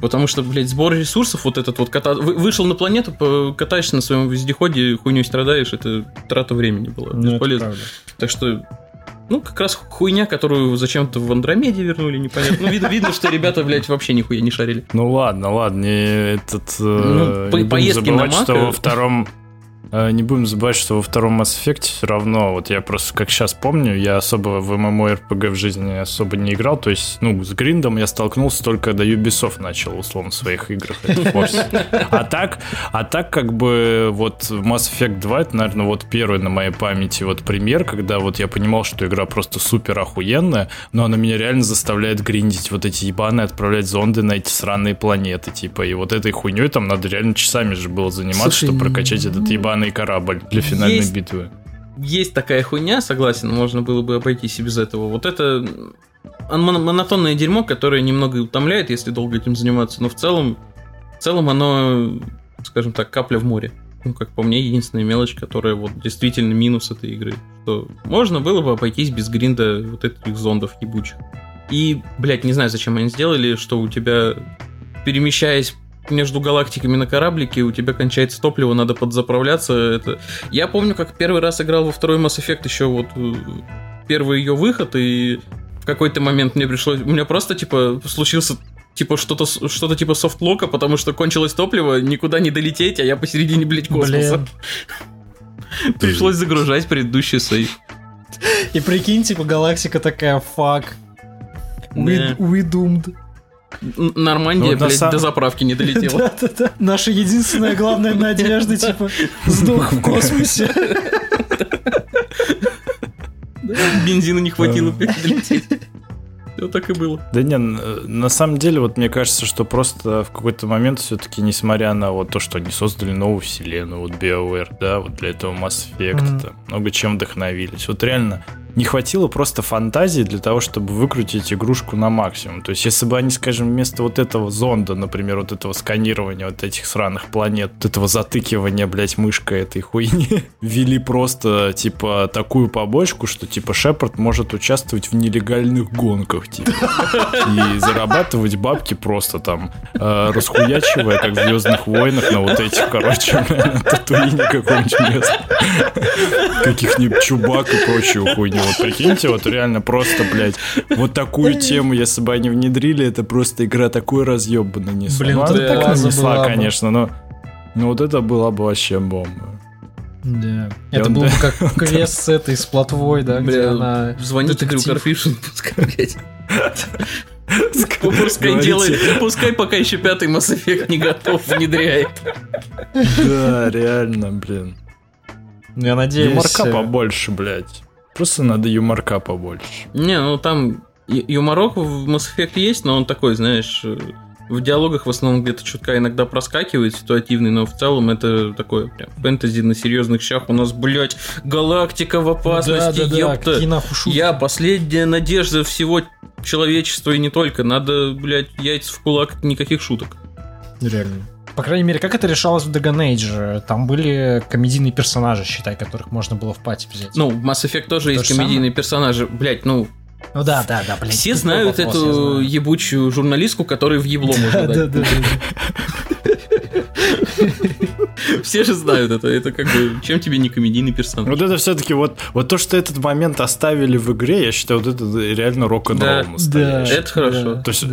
Потому что, блядь, сбор ресурсов, вот этот вот кота... Вышел на планету, катаешься на своем вездеходе, хуйню страдаешь, это трата времени была. Ну, бесполезно. Так что ну, как раз хуйня, которую зачем-то в Андромеде вернули, непонятно. Ну, видно, видно, что ребята, блядь, вообще нихуя не шарили. Ну ладно, ладно, этот... Э, ну, по поездки забывать, на Мака... что во втором... э, не будем забывать, что во втором Mass Effect все равно, вот я просто как сейчас помню, я особо в MMORPG в жизни особо не играл, то есть, ну, с гриндом я столкнулся только когда Ubisoft начал, условно, в своих играх А так, а так как бы вот Mass Effect 2, это, наверное, вот первый на моей памяти вот пример, когда вот я понимал, что игра просто супер охуенная, но она меня реально заставляет гриндить вот эти ебаные, отправлять зонды на эти сраные планеты, типа, и вот этой хуйней там надо реально часами же было заниматься, Слушай, чтобы прокачать этот ебаный корабль для финальной есть, битвы. Есть такая хуйня, согласен, можно было бы обойтись и без этого. Вот это монотонное дерьмо, которое немного утомляет, если долго этим заниматься, но в целом, в целом оно, скажем так, капля в море. Ну, как по мне, единственная мелочь, которая вот действительно минус этой игры. Что можно было бы обойтись без гринда вот этих зондов ебучих. И, блядь, не знаю, зачем они сделали, что у тебя, перемещаясь между галактиками на кораблике, у тебя кончается топливо, надо подзаправляться. Это... Я помню, как первый раз играл во второй Mass Effect еще вот э, первый ее выход, и в какой-то момент мне пришлось... У меня просто, типа, случился типа что-то что-то типа софтлока, потому что кончилось топливо, никуда не долететь, а я посередине, блядь, космоса. Пришлось загружать предыдущий сейф. И прикинь, типа, галактика такая, фак. We, we doomed. Нормандия, ну, блядь, сам... до заправки не долетела. Да-да-да. Наша единственная главная надежда, типа, сдох в космосе. Бензина не хватило долететь. Вот так и было. Да не, на самом деле, вот мне кажется, что просто в какой-то момент все-таки, несмотря на вот то, что они создали новую вселенную, вот BioWare, да, вот для этого Mass Effect, mm-hmm. много чем вдохновились. Вот реально, не хватило просто фантазии для того, чтобы выкрутить игрушку на максимум. То есть, если бы они, скажем, вместо вот этого зонда, например, вот этого сканирования вот этих сраных планет, вот этого затыкивания, блядь, мышкой этой хуйни, ввели просто, типа, такую побочку, что, типа, Шепард может участвовать в нелегальных гонках, типа, и зарабатывать бабки просто там, э, расхуячивая, как в Звездных войнах, на вот этих, короче, Татуине каком-нибудь месте. Каких-нибудь чубак и прочую хуйню вот прикиньте, вот реально просто, блядь, вот такую тему, если бы они внедрили, это просто игра такой разъеб бы нанесла. Блин, ну, она так нанесла, конечно, но, но вот это была бы вообще бомба. Да. И это был бы как квест с этой, с плотвой, да, где она... Звоните Крюкарфишн, пускай, блядь. Пускай делает, пускай пока еще пятый Mass Effect не готов, внедряет. Да, реально, блин. Я надеюсь... Юморка э, побольше, блядь. Просто надо юморка побольше. Не, ну там юморок в Mass Effect есть, но он такой, знаешь, э, в диалогах в основном где-то чутка иногда проскакивает ситуативный, но в целом это такое прям фэнтези на серьезных щах. У нас, блядь, галактика в опасности, да, да, ёпта. Да, Я последняя надежда всего человечества и не только. Надо, блядь, яйца в кулак, никаких шуток. Реально. По крайней мере, как это решалось в Dragon Age? Там были комедийные персонажи, считай, которых можно было в пати взять. Ну, в Mass Effect тоже То есть комедийные самое? персонажи. Блять, ну, ну да, да, да, блин. Все знают вопрос, эту ебучую журналистку, которой в ебло можно дать. Да, да, да. Все же знают это. Это как бы чем тебе не комедийный персонаж. Вот это все-таки вот, вот то, что этот момент оставили в игре, я считаю, вот это реально рок-н-ролл да, да, это хорошо. То есть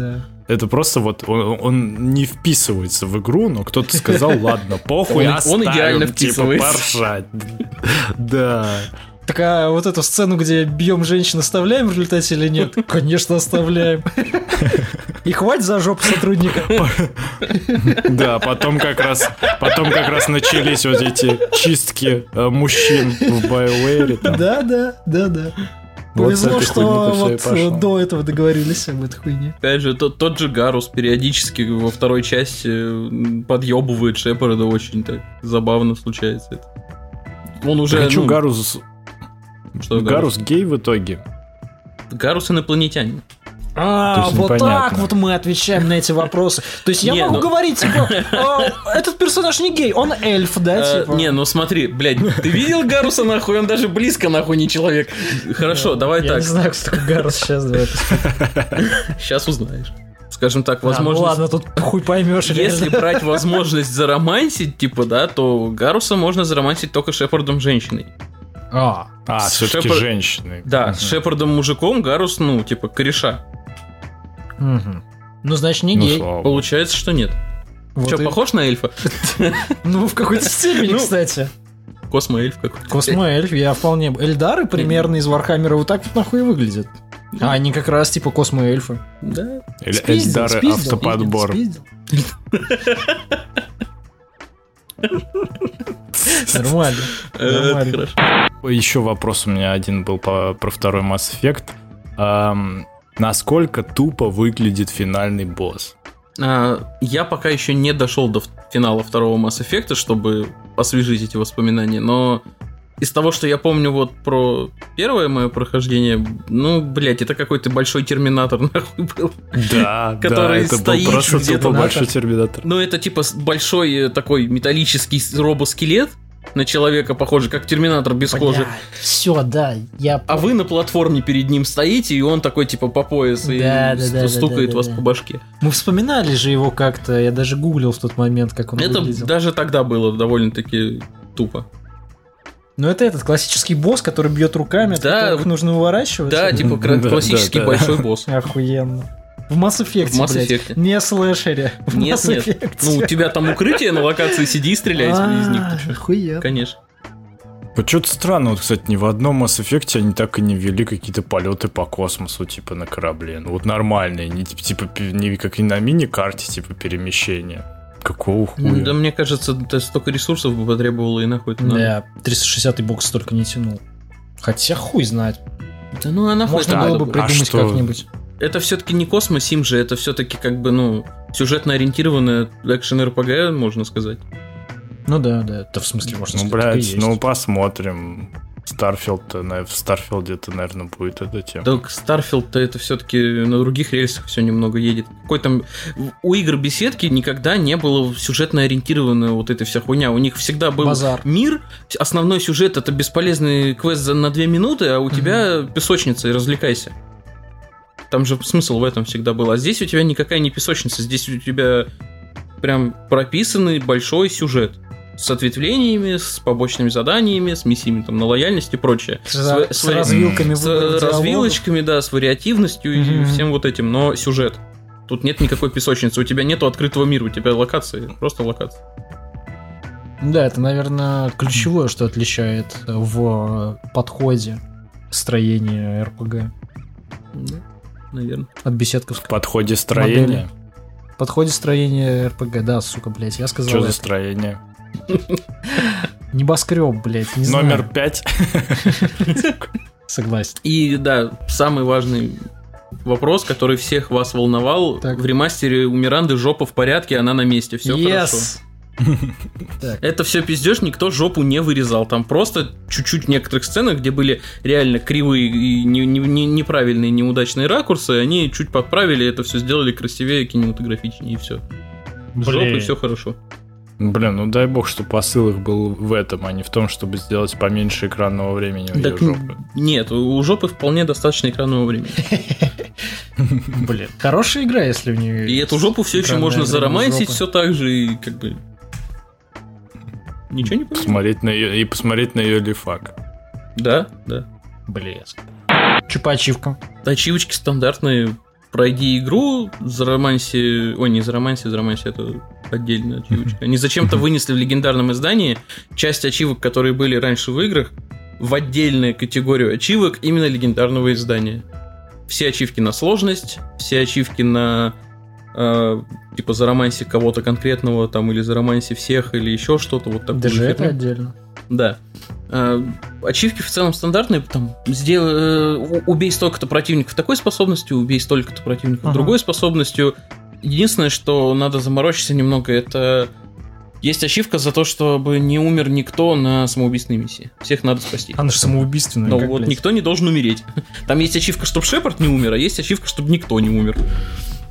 это просто вот он, он не вписывается в игру, но кто-то сказал, ладно, похуй, он, оставим, он идеально типа, вписывается. типа, поржать. Да. Так а вот эту сцену, где бьем женщин, оставляем в результате или нет? Конечно, оставляем. И хватит за жопу сотрудника. Да, потом как раз, потом как раз начались вот эти чистки э, мужчин в BioWare. Да, да, да, да. Повезло, вот что вот до этого договорились об этой хуйне. Опять же, тот, тот же Гарус периодически во второй части подъебывает Шепарда, очень так забавно случается это. Он уже... Хочу ну... Гарус... Что Гарус? Гарус гей в итоге? Гарус инопланетянин. А, вот непонятно. так вот мы отвечаем на эти вопросы. То есть я не, могу ну... говорить, типа, этот персонаж не гей, он эльф, да, э, типа? Не, ну смотри, блядь, ты видел Гаруса нахуй? Он даже близко нахуй не человек. Хорошо, давай так. Я не знаю, кто такой Гарус сейчас, Сейчас узнаешь скажем так, возможность... А, ну ладно, тут хуй поймешь. Если брать возможность заромансить, типа, да, то Гаруса можно заромансить только Шепардом женщиной. А, а все-таки Шепар... женщины. Да, с Шепардом мужиком Гарус, ну, типа, кореша. Угу. Ну, значит, не ну, гей. Получается, что нет. Вот Что, и... похож на эльфа? Ну, в какой-то степени, ну, кстати. Космоэльф какой-то. Космоэльф, я вполне... Эльдары примерно из Warhammer а вот так вот нахуй выглядят. А они как раз типа космоэльфы. Да. Эльдары автоподбор. Нормально. Нормально. Еще вопрос у меня один был по, про второй Mass Effect. Насколько тупо выглядит финальный босс? А, я пока еще не дошел до финала второго Mass Effect, чтобы освежить эти воспоминания, но из того, что я помню вот про первое мое прохождение, ну, блядь, это какой-то большой терминатор нахуй был. Да, который да, это стоит был просто где-то. большой терминатор. Ну, это типа большой э, такой металлический робоскелет, на человека похожий, как терминатор без Бля, кожи. Все, да, я. А вы на платформе перед ним стоите, и он такой типа по пояс да, и да, да, стукает да, да, вас да. по башке. Мы вспоминали же его как-то, я даже гуглил в тот момент, как он Это выглядел. даже тогда было довольно-таки тупо. Ну, это этот классический босс, который бьет руками, да, от нужно уворачиваться. Да, типа классический большой босс. Охуенно. В Mass Effect, в Mass Effect. Блядь. Не слэшере. В нет, Mass нет. Effect. Ну, у тебя там укрытие на локации, сиди и стреляй из них. Охуенно. Конечно. Вот что-то странно, вот, кстати, ни в одном Mass Effect они так и не ввели какие-то полеты по космосу, типа на корабле. Ну вот нормальные, не типа не как и на мини-карте, типа перемещения. Какого хуя? Да мне кажется, это столько ресурсов бы потребовало и нахуй Да, 360 бокс столько не тянул. Хотя хуй знает. Да ну а нахуй Можно было бы придумать а как-нибудь. Это все-таки не космосим же, это все-таки как бы, ну, сюжетно ориентированная экшен РПГ, можно сказать. Ну да, да, это в смысле можно ну, сказать. Ну, блядь, ну посмотрим. Starfield, в Starfield е это, наверное, будет эта тема. Так, Starfield -то это все-таки на других рельсах все немного едет. Какой там... У игр беседки никогда не было сюжетно ориентированная вот эта вся хуйня. У них всегда был Базар. мир, основной сюжет это бесполезный квест на две минуты, а у угу. тебя песочница и развлекайся. Там же смысл в этом всегда был. А здесь у тебя никакая не песочница, здесь у тебя прям прописанный большой сюжет с ответвлениями, с побочными заданиями, с миссиями там, на лояльность и прочее. С, с, с развилками. С развилочками, да, с вариативностью mm-hmm. и всем вот этим, но сюжет. Тут нет никакой песочницы, у тебя нету открытого мира, у тебя локации, просто локации. Да, это, наверное, ключевое, что отличает в подходе строения РПГ. Да, наверное. От беседковской. В подходе строения? Модели. В подходе строения РПГ, да, сука, блядь, я сказал Что за строение? Небоскреб, блядь, не Номер знаю. пять. Согласен. И да, самый важный вопрос, который всех вас волновал. Так. В ремастере у Миранды жопа в порядке, она на месте, все yes. хорошо. Это все пиздешь, никто жопу не вырезал. Там просто чуть-чуть в некоторых сценах, где были реально кривые и не, не, не, неправильные, неудачные ракурсы, они чуть подправили, это все сделали красивее, кинематографичнее и все. Жопы, все хорошо. Блин, ну дай бог, что посыл их был в этом, а не в том, чтобы сделать поменьше экранного времени у так, жопы. Нет, у жопы вполне достаточно экранного времени. Блин, хорошая игра, если у нее. И эту жопу все еще можно заромантить все так же и как бы. Ничего не посмотреть на ее И посмотреть на ее лифак. Да, да. Блеск. Че по ачивкам? Ачивочки стандартные. Пройди игру, зароманси... Ой, не зароманси, зароманси это отдельная ачивочка. Они зачем-то вынесли в легендарном издании часть ачивок, которые были раньше в играх, в отдельную категорию ачивок именно легендарного издания. Все ачивки на сложность, все ачивки на э, типа за романсе кого-то конкретного там или за романсе всех или еще что-то вот такое. Даже это отдельно. Да. Э, ачивки в целом стандартные, там сделай, э, убей столько-то противников такой способностью, убей столько-то противников ага. другой способностью, Единственное, что надо заморочиться немного, это есть ачивка за то, чтобы не умер никто на самоубийственной миссии. Всех надо спасти. Она же самоубийственная. Ну вот блядь? никто не должен умереть. Там есть ачивка, чтобы Шепард не умер, а есть ачивка, чтобы никто не умер.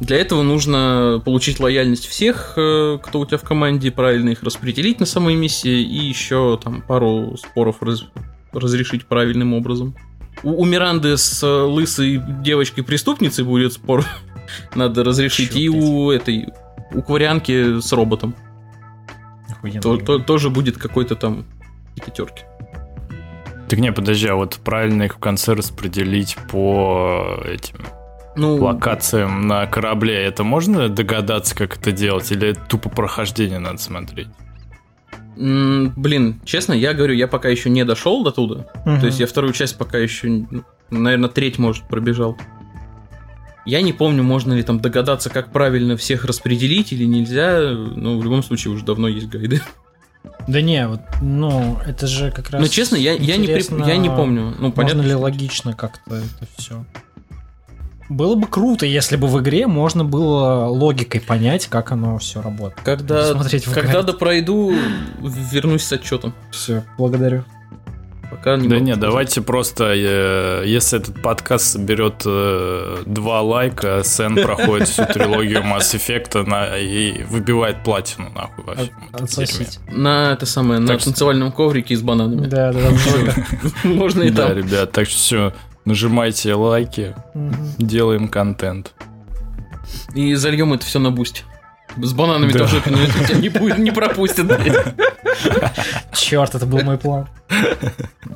Для этого нужно получить лояльность всех, э, кто у тебя в команде, правильно их распределить на самой миссии и еще там пару споров раз... разрешить правильным образом. У, у Миранды с лысой девочкой-преступницей будет спор надо разрешить. Черт и у этой, у кварианки с роботом. То, то, тоже будет какой-то там пятерки. Так не, подожди, а вот правильно их в конце распределить по этим ну, локациям на корабле, это можно догадаться, как это делать, или тупо прохождение надо смотреть? Блин, честно, я говорю, я пока еще не дошел до туда. Угу. То есть я вторую часть пока еще, ну, наверное, треть, может, пробежал. Я не помню, можно ли там догадаться, как правильно всех распределить или нельзя. Но в любом случае уже давно есть гайды. Да не, вот, ну, это же как раз. Ну, честно, я, я, не, я не помню. Ну, понятно, можно ли логично как-то это все. Было бы круто, если бы в игре можно было логикой понять, как оно все работает. Когда, когда допройду, вернусь с отчетом. Все, благодарю. Пока не да нет, давайте просто, э, если этот подкаст соберет э, два лайка, Сен проходит всю трилогию Mass Effect на, и выбивает платину нахуй вообще. Отсосить. На это самое, на танцевальном коврике с бананами. Да, да, да. Можно и там. Да, ребят, так что все, нажимайте лайки, делаем контент. И зальем это все на бусте. С бананами да. тоже тебя не, будет, не пропустят. Черт, это был мой план.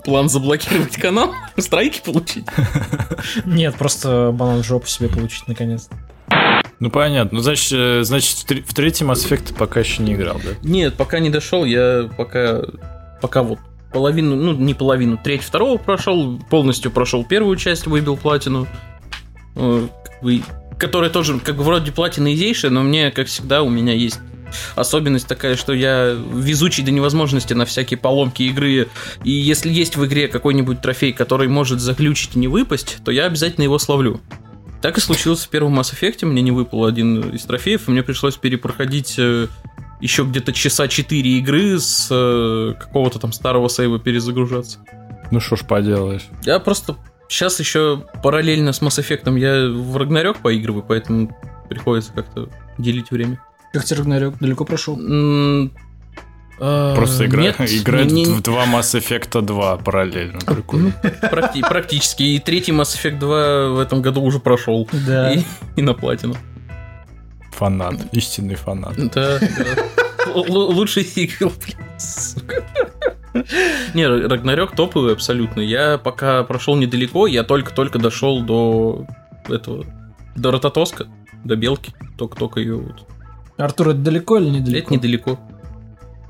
План заблокировать канал? Страйки получить? Нет, просто банан в жопу себе получить наконец Ну понятно. Ну, значит, э, значит, в третьем Mass Effect пока еще не играл, да? Нет, пока не дошел, я пока. Пока вот половину, ну не половину, треть второго прошел, полностью прошел первую часть, выбил платину. Э, как которая тоже как бы вроде платина изейшая, но мне, как всегда, у меня есть особенность такая, что я везучий до невозможности на всякие поломки игры, и если есть в игре какой-нибудь трофей, который может заглючить и не выпасть, то я обязательно его словлю. Так и случилось в первом Mass Effect, мне не выпал один из трофеев, и мне пришлось перепроходить э, еще где-то часа 4 игры с э, какого-то там старого сейва перезагружаться. Ну что ж поделаешь. Я просто Сейчас еще параллельно с Mass Effect я в Рагнарёк поигрываю, поэтому приходится как-то делить время. Как тебе Рагнарёк? Далеко прошел? Просто игра, Нет, играет не, не... в два Mass Effect 2 параллельно. Прикольно. Практи- практически. И третий Mass Effect 2 в этом году уже прошел. Да. И, и на платину. Фанат. Истинный фанат. Да, да. Лучший сиквел, сука. Не, Рагнарёк топовый абсолютно. Я пока прошел недалеко, я только-только дошел до этого, до Рототоска, до Белки, только-только ее вот. Артур, это далеко или недалеко? Это недалеко.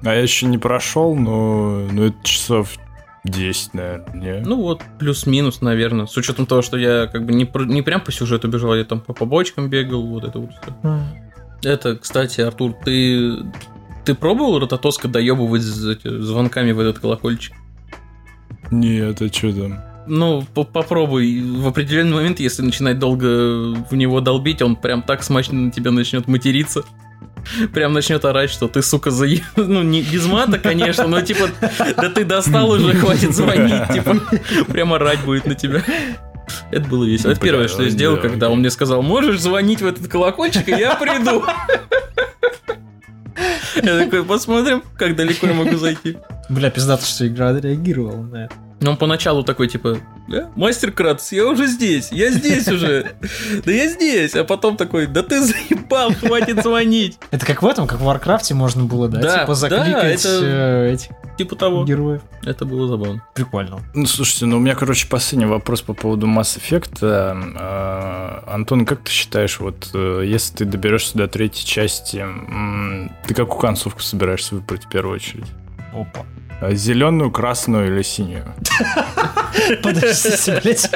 А я еще не прошел, но, но это часов 10, наверное, не? Ну вот, плюс-минус, наверное. С учетом того, что я как бы не, не прям по сюжету бежал, я там по побочкам бегал, вот это вот все. Mm. Это, кстати, Артур, ты ты пробовал Рототоска доебывать звонками в этот колокольчик? Нет, а что там? Ну, попробуй. В определенный момент, если начинать долго в него долбить, он прям так смачно на тебя начнет материться. Прям начнет орать, что ты, сука, заеб... Ну, не без мата, конечно, но типа, да ты достал уже, хватит звонить. Типа, прям орать будет на тебя. Это было весело. Это первое, что я сделал, когда он мне сказал, можешь звонить в этот колокольчик, и я приду. Я такой, посмотрим, как далеко я могу зайти. Бля, пиздато, что игра реагировала на это. Но он поначалу такой, типа, «Э, мастер Кратос, я уже здесь, я здесь уже, да я здесь, а потом такой, да ты заебал, хватит звонить. Это как в этом, как в Warcraft е можно было, да, да типа закликать да, это... э, этих типа того. Героев. Это было забавно. Прикольно. Ну, слушайте, ну у меня, короче, последний вопрос по поводу Mass Effect. А, Антон, как ты считаешь, вот э, если ты доберешься до третьей части, ты какую концовку собираешься выбрать в первую очередь? Опа. А Зеленую, красную или синюю? Подождите, блядь.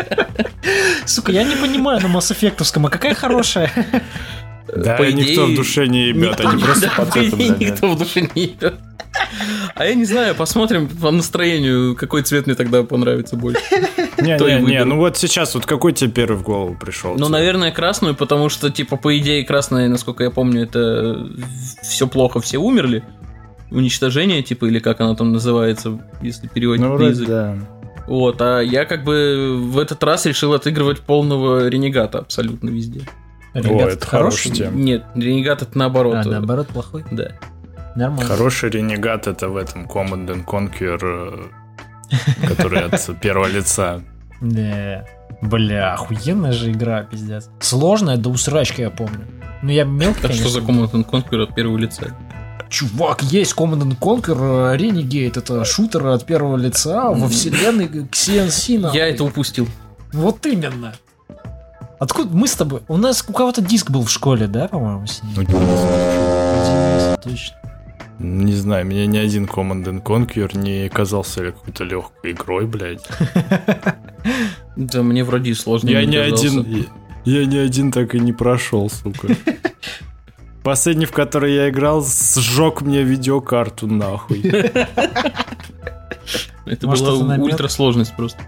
Сука, я не понимаю на Mass Effect, а какая хорошая? Да, по никто в душе не ебет, они просто по цвету Никто в душе не ебет. А я не знаю, посмотрим по настроению, какой цвет мне тогда понравится больше. Не, не, не, ну вот сейчас вот какой тебе первый в голову пришел? Ну, наверное, красную, потому что, типа, по идее, красная, насколько я помню, это все плохо, все умерли уничтожение, типа, или как оно там называется, если переводить ну, на язык. Да. Вот, а я как бы в этот раз решил отыгрывать полного ренегата абсолютно везде. Ренегат О, это хороший тема. Нет, ренегат это наоборот. А, наоборот плохой? Да. Нормально. Хороший ренегат это в этом Command and Conquer, э, который от первого лица. Да. Бля, охуенная же игра, пиздец. Сложная, да усрачка, я помню. Ну, я мелкий, Так что за Command and Conquer от первого лица? Чувак, есть Command Conquer, э, Renegade, это шутер от первого лица во вселенной CNC. Я это упустил. Вот именно. Откуда мы с тобой? У нас у кого-то диск был в школе, да, по-моему, с ним? Ну, точно. Не знаю, мне ни один Command and Conquer не казался какой-то легкой игрой, блядь. Да мне вроде и сложно Я не один... Я ни один так и не прошел, сука. Последний, в который я играл, сжег мне видеокарту нахуй. Это была ультрасложность просто.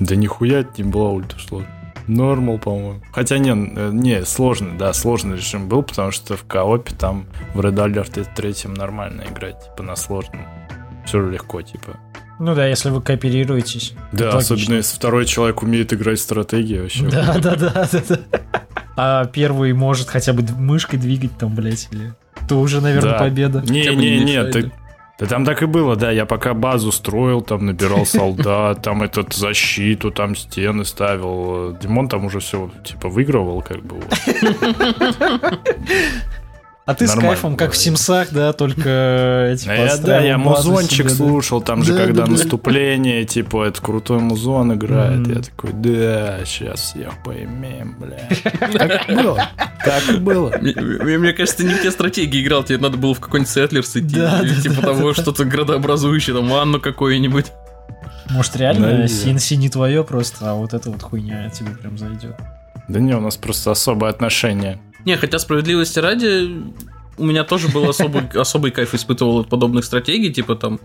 Да нихуя это не была ультрасложность. Нормал, по-моему. Хотя не, э, не, сложный, да, сложный режим был, потому что в коопе там в Red Alert 3 нормально играть, типа на сложном. Все легко, типа. Ну да, если вы кооперируетесь. Да, особенно если второй человек умеет играть стратегии вообще. Да, да, да, да, да. А первый может хотя бы мышкой двигать там, блядь, или... То уже, наверное, да. победа. Не, не, не, ты, да там так и было, да. Я пока базу строил, там набирал солдат, там этот защиту, там стены ставил. Димон там уже все типа выигрывал, как бы. А ты Нормально с кайфом, как в Sims ах, да, только эти я, Да, я музончик слушал, там же, когда наступление, типа, это крутой музон играет. Я такой, да, сейчас всех поимеем, бля. Так и было. Так и было. Мне кажется, ты не в те стратегии играл, тебе надо было в какой-нибудь Settlers идти. Типа того, что-то градообразующее, там, ванну какое-нибудь. Может, реально Sims ы не твое просто, а вот эта вот хуйня тебе прям зайдет. Да не, у нас просто особое отношение. Не, хотя справедливости ради, у меня тоже был особый, особый кайф испытывал от подобных стратегий, типа там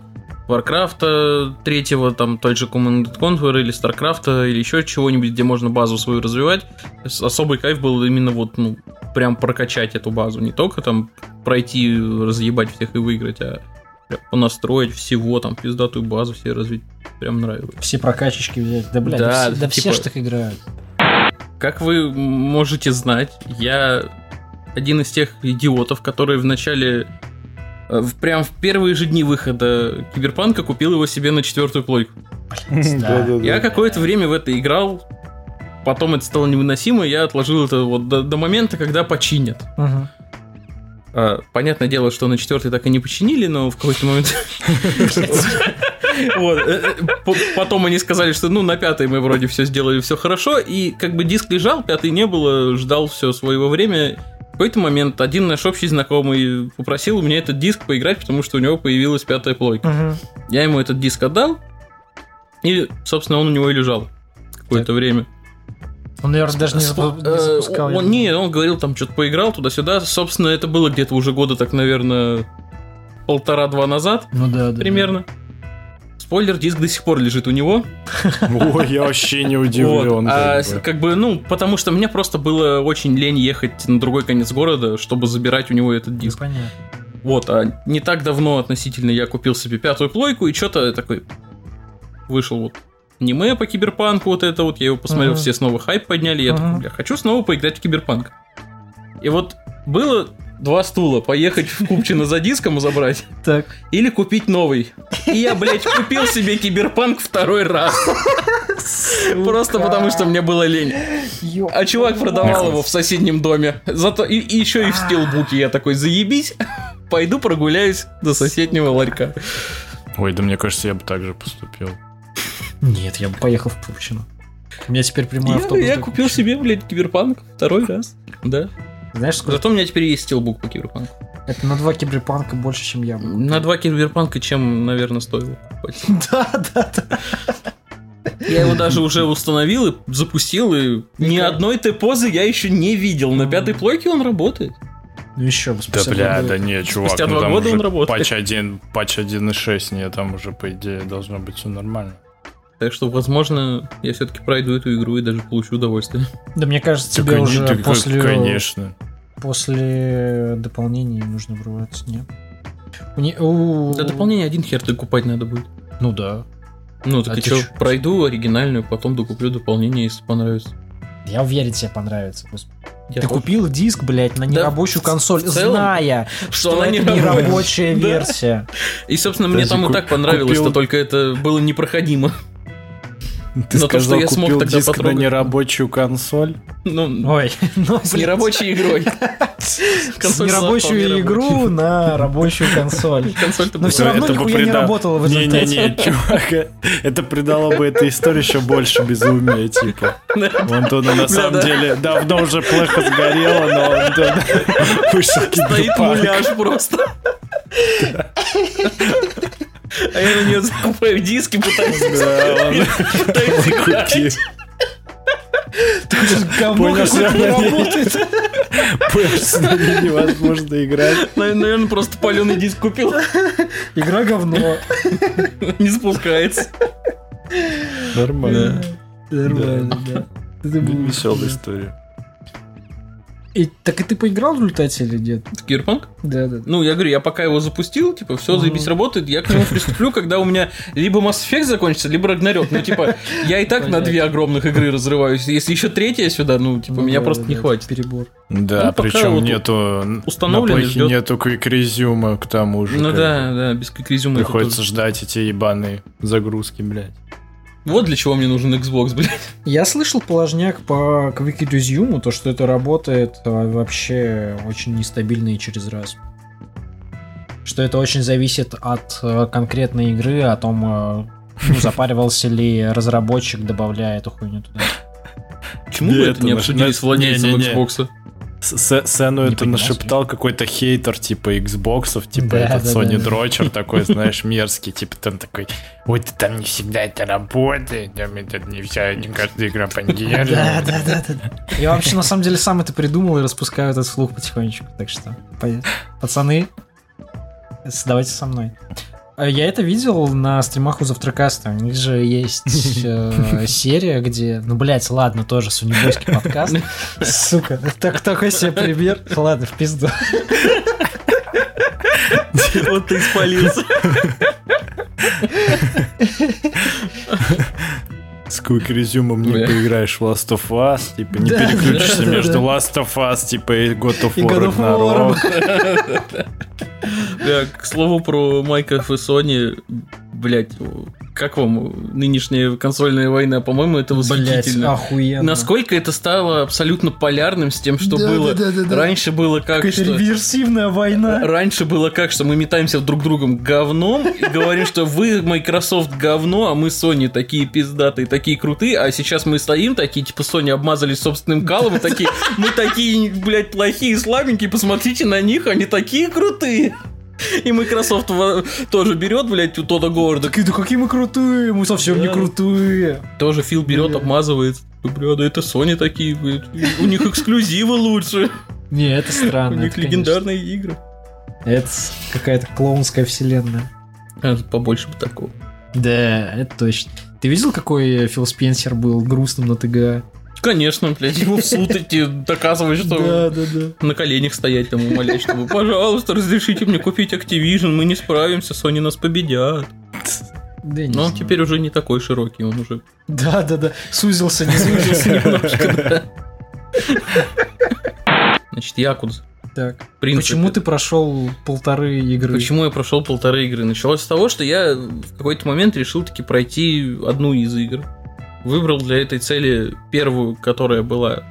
Warcraft третьего, там той же Command Conquer или StarCraft или еще чего-нибудь, где можно базу свою развивать. Особый кайф был именно вот, ну, прям прокачать эту базу. Не только там пройти, разъебать всех и выиграть, а понастроить всего, там, пиздатую базу все развить. Прям нравилось. Все прокачечки взять. Да, блядь, да, да, да типа, все ж так играют. Как вы можете знать, я один из тех идиотов, которые в начале э, прям в первые же дни выхода Киберпанка купил его себе на четвертую плойку. Я какое-то время в это играл, потом это стало невыносимо, я отложил это вот до, до момента, когда починят. А, понятное дело, что на четвертый так и не починили, но в какой-то момент... Вот. Э, э, потом они сказали, что ну на пятой мы вроде все сделали, все хорошо, и как бы диск лежал, пятый не было, ждал все своего время. В какой-то момент один наш общий знакомый попросил у меня этот диск поиграть, потому что у него появилась пятая плойка. Угу. Я ему этот диск отдал, и, собственно, он у него и лежал какое-то время. Он, наверное, даже не, запу- не э, запускал. Он, не, он говорил, там что-то поиграл туда-сюда. Собственно, это было где-то уже года так, наверное, полтора-два назад. Ну да, да. Примерно. Да. Спойлер, диск до сих пор лежит у него. Ой, я вообще не удивлен. А, как бы, ну, потому что мне просто было очень лень ехать на другой конец города, чтобы забирать у него этот диск. Понятно. Вот, а не так давно относительно я купил себе пятую плойку, и что-то такой вышел вот аниме по киберпанку, вот это вот, я его посмотрел, uh-huh. все снова хайп подняли, я uh-huh. такой, бля, хочу снова поиграть в киберпанк. И вот было два стула, поехать в Купчино за диском забрать. Так. Или купить новый. И я, блядь, купил себе киберпанк второй раз. Просто потому, что мне было лень. А чувак продавал его в соседнем доме. Зато и, и еще и в стилбуке. Я такой, заебись, пойду прогуляюсь до соседнего ларька. Ой, да мне кажется, я бы так же поступил. Нет, я бы поехал в Купчино. У меня теперь прямой автобус. Я купил себе, блядь, киберпанк второй раз. Да. Знаешь, сколько... Зато у меня теперь есть стилбук по киберпанку. Это на два киберпанка больше, чем я. На два киберпанка, чем, наверное, стоило. Да, да, да. Я его даже уже установил и запустил, и ни одной Т-позы я еще не видел. На пятой плойке он работает. Ну еще Да бля, да не, чувак, спустя ну, два года он работает. Патч 1, патч 1.6, нет, там уже, по идее, должно быть все нормально. Так что, возможно, я все-таки пройду эту игру и даже получу удовольствие. Да мне кажется, тебе так, уже так, после... Конечно. После дополнений нужно врываться, нет? У не... у... Да дополнение один хер купать надо будет. Ну да. Ну так а и что, пройду оригинальную, потом докуплю дополнение, если понравится. Я уверен, тебе понравится. Я ты тоже. купил диск, блядь, на нерабочую да, консоль, целом, зная, что, что это нерабочая версия. И, собственно, мне там и так понравилось, то только это было непроходимо. Ты Но сказал, то, что я смог тогда диск потрогать. на нерабочую консоль? Ну, Ой, ну, с нерабочей игрой. С нерабочую игру на рабочую консоль. Но все равно нихуя не работало в результате. Не-не-не, чувак, это придало бы этой истории еще больше безумия, типа. Вон Антона на самом деле давно уже плохо сгорело, но он вышел Стоит муляж просто. А я на нее закупаю диски, пытаюсь играть. Говно какое-то работает. Понял, с ними невозможно играть. Наверное, просто паленый диск купил. Игра говно. Не спускается. Нормально. Нормально, да. Это было Веселая история. И, так и ты поиграл в результате или нет? В Кирпанк? Да, да. Ну, я говорю, я пока его запустил, типа, все, заебись работает, я к нему приступлю, когда у меня либо Mass Effect закончится, либо Рагнарёк. Ну, типа, я и так на две огромных игры разрываюсь. Если еще третья сюда, ну, типа, меня просто не хватит. Перебор. Да, Ну, причем нету установлен на и плохе ждет. нету квик-резюма к тому же. Ну да, да, без квикрезюма. Приходится ждать эти ебаные загрузки, блядь. Вот для чего мне нужен Xbox, блядь. Я слышал положняк по Quick Resume, то, что это работает а, вообще очень нестабильно и через раз. Что это очень зависит от э, конкретной игры, о том, э, ну, запаривался ли разработчик, добавляя эту хуйню туда. Почему это не наш- обсудили наш- с владельцем. Xbox? С- С- Сэну Не это нашептал какой-то хейтер, типа Xboxов, типа Да, этот да, Sony да. Дрочер такой, знаешь, мерзкий, типа там такой, ой, ты там не всегда это работает, там это не вся, не каждая игра поддерживает. да, да, да. да. Я вообще на самом деле сам это придумал и распускаю этот слух потихонечку. Так что, пацаны, давайте со мной. А Я это видел на стримах у Завтракаста. У них же есть э, серия, где... Ну, блядь, ладно, тоже сунебойский подкаст. Сука, так, такой себе пример. Ладно, в пизду. Вот ты испалился. С квик-резюмом не Бля. поиграешь в Last of Us, типа не Да, переключишься да, между да. Last of Us, типа и God of И War God of War. Бля, к слову про Майков и Sony, блять, как вам нынешняя консольная война? По-моему, это Блядь, восхитительно. охуенно. Насколько это стало абсолютно полярным с тем, что Да, было. да, да, да, да. Раньше было как, Какая-то что... реверсивная война. Раньше было как, что мы метаемся друг другом говном и говорим, что вы Microsoft говно, а мы Sony такие пиздатые, такие крутые, а сейчас мы стоим такие, типа Sony обмазались собственным калом и такие, мы такие, блядь, плохие, слабенькие, посмотрите на них, они такие крутые. И Microsoft тоже берет, блядь, у Тода Говарда. Да какие мы крутые, мы совсем не крутые. Тоже Фил берет, обмазывает. Бля, да это Sony такие, блядь. У них эксклюзивы лучше. Не, это У странно. них это, конечно. легендарные игры. Это какая-то клоунская вселенная. А, Побольше бы такого. Да, это точно. Ты видел, какой Фил Спенсер был грустным на ТГА? Конечно, блядь, ему в суд идти, доказывать, что да, да. на коленях стоять там умолять, чтобы, пожалуйста, разрешите мне купить Activision, мы не справимся, Sony нас победят. Да, не Но он знаю. теперь уже не такой широкий, он уже Да, да, да. Сузился, не сузился. немножко, да. Значит, Якудз. Так. Принципе. Почему ты прошел полторы игры? Почему я прошел полторы игры? Началось с того, что я в какой-то момент решил таки пройти одну из игр. Выбрал для этой цели первую, которая была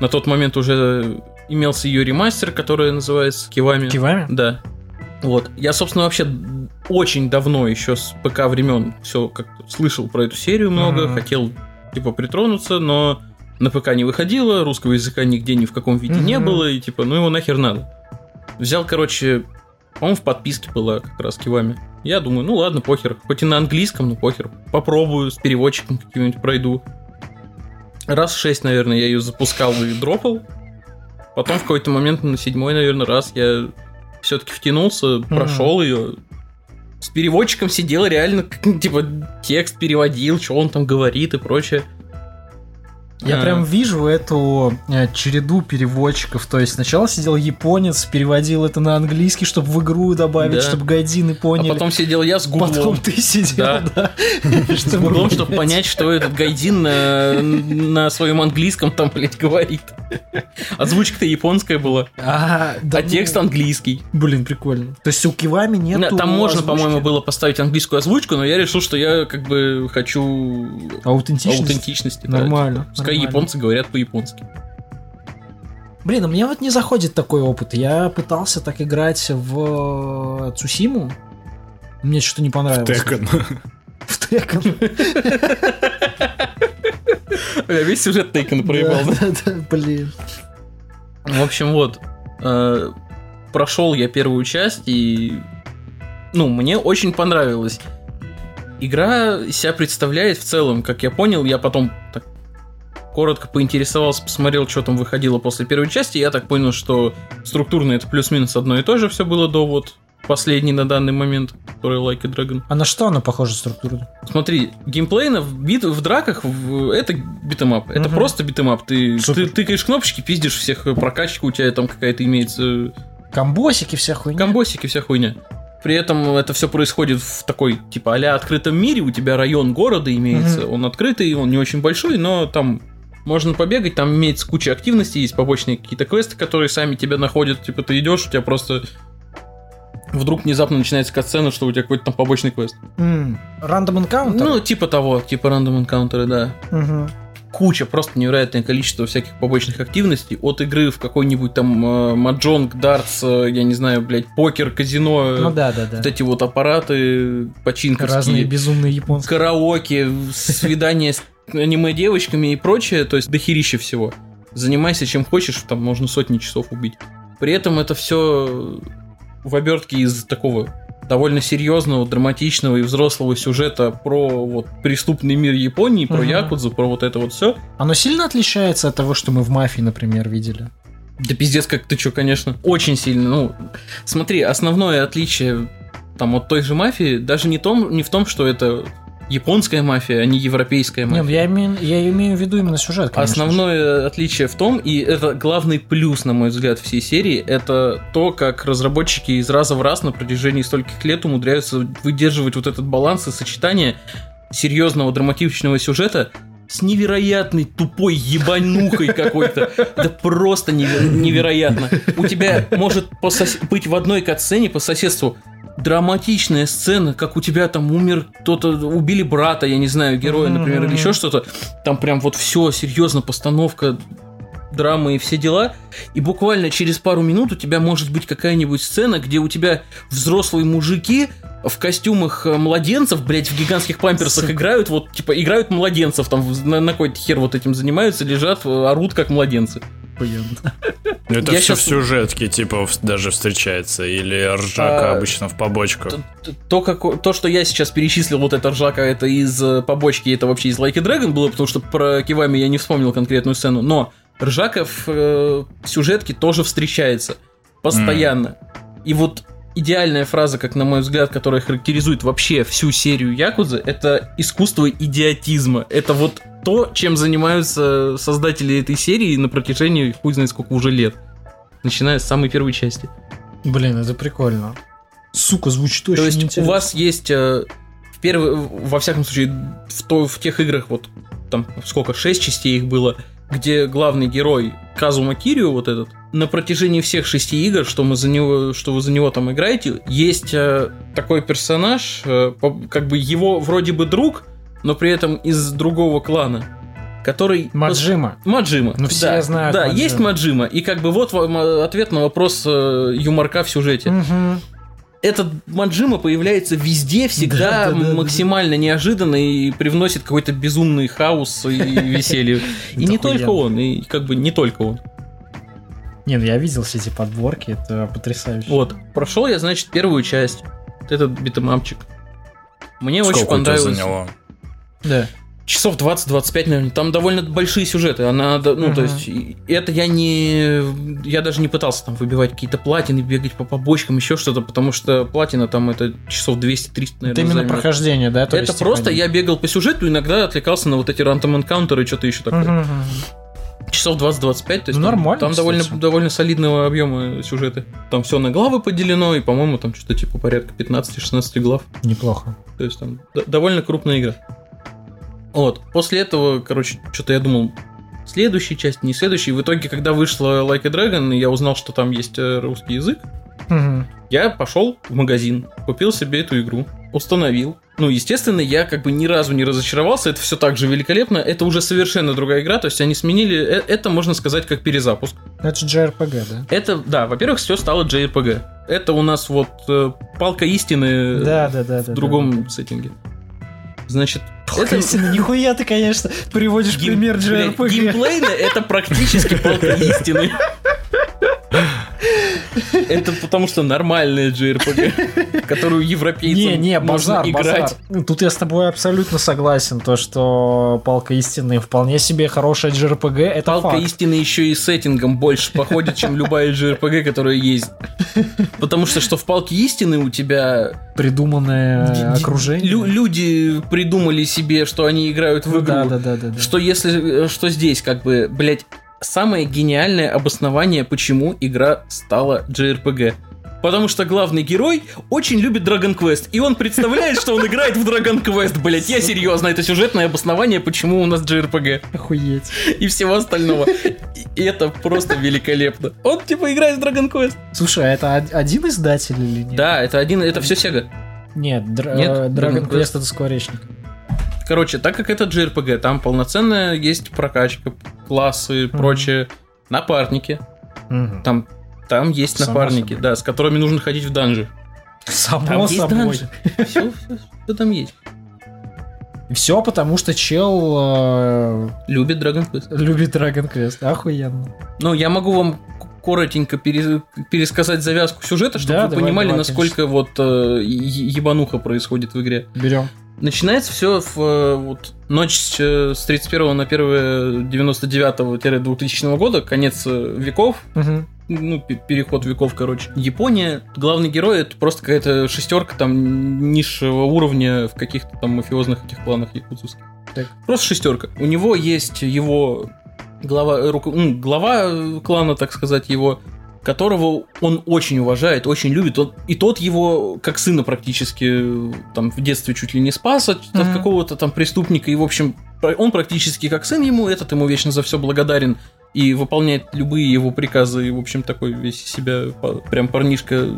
на тот момент уже имелся ее ремастер, которая называется Кивами. Кивами? Да. Вот. Я, собственно, вообще очень давно, еще с ПК времен, все как слышал про эту серию много, Мгм. хотел типа притронуться, но на ПК не выходило, русского языка нигде ни в каком виде не Мгм. было, и типа, ну его нахер надо. Взял, короче, по-моему, в подписке была как раз кивами. Я думаю, ну ладно, похер. Хоть и на английском, но похер. Попробую, с переводчиком каким-нибудь пройду. Раз в шесть, наверное, я ее запускал и дропал. Потом в какой-то момент на седьмой, наверное, раз я все-таки втянулся, прошел ее. С переводчиком сидел реально, типа, текст переводил, что он там говорит и прочее. Я А, прям вижу эту э, череду переводчиков. То есть сначала сидел японец, переводил это на английский, чтобы в игру добавить, Да. чтобы гайдины А поняли. потом сидел я с гуглом. Потом ты сидел, Да. С гуглом, чтобы понять, что этот гайдин на, на своем английском там, блядь, говорит. Озвучка-то японская была, А, а ну, текст английский. Блин, прикольно. То есть у Кивами Не, нету Там можно, по-моему, было поставить английскую озвучку, но я решил, что я как бы хочу аутентичности. Нормально, типа, Пускай нормально. японцы говорят по-японски. Блин, а мне вот не заходит такой опыт. Я пытался так играть в Цусиму. Мне что-то не понравилось. Tekken. В Tekken. Я весь сюжет Тейкона проебал. да? Да, да, да, блин. В общем, вот. э, прошел я первую часть, и ну, мне очень понравилось. Игра себя представляет в целом, как я понял, я потом так коротко поинтересовался, посмотрел, что там выходило после первой части, я так понял, что структурно это плюс-минус одно и то же все было до вот последний на данный момент, который Like a Dragon. А на что она похожа структурно? Смотри, геймплейно в, бит, в драках в, это beat 'em up. Это угу. просто beat 'em up. Ты, ты тыкаешь кнопочки, пиздишь всех, прокачка у тебя там какая-то имеется. Комбосики вся хуйня. Комбосики вся хуйня. При этом это все происходит в такой, типа, а открытом мире. У тебя район города имеется. Угу. Он открытый, он не очень большой, но там можно побегать, там имеется куча активностей, есть побочные какие-то квесты, которые сами тебя находят. Типа, ты идешь, у тебя просто вдруг внезапно начинается катсцена, что у тебя какой-то там побочный квест. Рандом mm. энкаунтер? Ну, типа того, типа рандом энкаунтеры, да. Угу куча, просто невероятное количество всяких побочных активностей. От игры в какой-нибудь там э, маджонг, дартс, э, я не знаю, блядь, покер, казино. Э, ну да, да, да. Вот эти вот аппараты починковские. Разные безумные японские. Караоке, свидания с аниме-девочками и прочее. То есть дохерища всего. Занимайся чем хочешь, там можно сотни часов убить. При этом это все в обертке из такого довольно серьезного, драматичного и взрослого сюжета про вот преступный мир Японии, про угу. Якудзу, про вот это вот все. Оно сильно отличается от того, что мы в мафии, например, видели? Да пиздец, как ты чё, конечно. Очень сильно. Ну, смотри, основное отличие там от той же мафии даже не, том, не в том, что это японская мафия, а не европейская мафия. Нет, я имею, я имею в виду именно сюжет. Конечно. Основное отличие в том, и это главный плюс, на мой взгляд, всей серии, это то, как разработчики из раза в раз на протяжении стольких лет умудряются выдерживать вот этот баланс и сочетание серьезного драматичного сюжета с невероятной тупой ебанухой какой-то. Да просто невероятно. У тебя может быть в одной катсцене по соседству драматичная сцена, как у тебя там умер кто-то, убили брата, я не знаю, героя, например, или еще что-то. Там прям вот все, серьезно, постановка драмы и все дела. И буквально через пару минут у тебя может быть какая-нибудь сцена, где у тебя взрослые мужики в костюмах э, младенцев, блядь, в гигантских памперсах играют, вот, типа, играют младенцев, там, на, на какой-то хер вот этим занимаются, лежат, э, орут как младенцы. Охуенно. Ну, это Я все сейчас... в сюжетке, типа, даже встречается, или ржака а, обычно в побочку? То, то, как, то, что я сейчас перечислил, вот это ржака, это из э, побочки, это вообще из Like a Dragon было, потому что про Кивами я не вспомнил конкретную сцену, но ржака в э, сюжетке тоже встречается постоянно. Mm. И вот идеальная фраза, как на мой взгляд, которая характеризует вообще всю серию Якудзы, это искусство идиотизма. Это вот то, чем занимаются создатели этой серии на протяжении хуй знает сколько уже лет. Начиная с самой первой части. Блин, это прикольно. Сука, звучит очень То есть интересно. у вас есть э, в первый, во всяком случае, в, то, в тех играх, вот там сколько, шесть частей их было, где главный герой Казума Кирио, вот этот, на протяжении всех шести игр, что, мы за него, что вы за него там играете, есть э, такой персонаж, э, как бы его вроде бы друг, но при этом из другого клана, который... Маджима. Маджима. Ну, все да, знают Да, Маджима. есть Маджима. И как бы вот вам ответ на вопрос э, юморка в сюжете. Угу. Этот Маджима появляется везде, всегда да, да, да, максимально да. неожиданно и привносит какой-то безумный хаос и веселье. И не только он, и как бы не только он. Не, ну я видел все эти подборки, это потрясающе. Вот, прошел я, значит, первую часть. Этот битэмапчик. Мне очень понравилось. Да. Часов 20-25, наверное. Там довольно большие сюжеты. Она, ну, uh-huh. то есть, это я не. Я даже не пытался там выбивать какие-то платины, бегать по побочкам, еще что-то, потому что платина там это часов 200-300, наверное. Это именно займет. прохождение, да? То это есть, просто типа... я бегал по сюжету, иногда отвлекался на вот эти рантом энкаунтеры и что-то еще такое. Uh-huh. Часов 20-25, то есть ну, там, нормально, там довольно, довольно солидного объема сюжеты. Там все на главы поделено, и, по-моему, там что-то типа порядка 15-16 глав. Неплохо. То есть там довольно крупная игра. Вот. После этого, короче, что-то я думал, следующая часть, не следующая. В итоге, когда вышла Like a Dragon, я узнал, что там есть э, русский язык. Угу. Я пошел в магазин, купил себе эту игру, установил. Ну, естественно, я как бы ни разу не разочаровался, это все так же великолепно. Это уже совершенно другая игра, то есть они сменили, э, это можно сказать как перезапуск. Это же JRPG, да? Это, да, во-первых, все стало JRPG. Это у нас вот э, палка истины да, да, да, в да, другом да. сеттинге. Значит, это... Нихуя ты, конечно, приводишь Гейм... пример JRPG. Геймплейно это практически палка истины. Это потому что нормальная JRPG, которую европейцам Не, не, базар, играть. базар. Тут я с тобой абсолютно согласен, то что Палка истины вполне себе хорошая JRPG, это Палка факт. истины еще и сеттингом больше походит, чем любая JRPG, которая есть. Потому что что в Палке истины у тебя... Придуманное окружение. Лю- люди придумали себе, что они играют в игру. Да, да, да, да. Что если... Что здесь, как бы, блядь, самое гениальное обоснование, почему игра стала JRPG. Потому что главный герой очень любит Dragon Quest, и он представляет, что он играет в Dragon Quest. Блять, я серьезно, это сюжетное обоснование, почему у нас JRPG. Охуеть. И всего остального. И это просто великолепно. Он типа играет в Dragon Quest. Слушай, а это один издатель или нет? Да, это один, это все Sega. Нет, др- нет Dragon, Dragon Quest, Quest это скворечник. Короче, так как это JRPG, там полноценная есть прокачка, классы mm-hmm. прочее, напарники. Mm-hmm. Там, там есть Само напарники, собой. да, с которыми нужно ходить в данжи. Само там собой. Все, все, все там есть. Все потому, что чел... Э... Любит Dragon Quest. Любит Dragon Quest, охуенно. Ну, я могу вам коротенько пересказать завязку сюжета, чтобы да, вы давай, понимали, давай, насколько конечно. вот э, ебануха происходит в игре. Берем. Начинается все в э, вот, ночь с 31 на 1 99-2000 года, конец э, веков. Угу. Ну, переход веков, короче. Япония, главный герой это просто какая-то шестерка там низшего уровня в каких-то там мафиозных этих планах якутских. Так. Просто шестерка. У него есть его глава, руку, ну, глава клана, так сказать, его которого он очень уважает, очень любит. Он, и тот его, как сына практически, там, в детстве чуть ли не спас от, mm-hmm. от какого-то там преступника. И, в общем, он практически как сын ему, этот ему вечно за все благодарен и выполняет любые его приказы. И, в общем, такой весь себя прям парнишка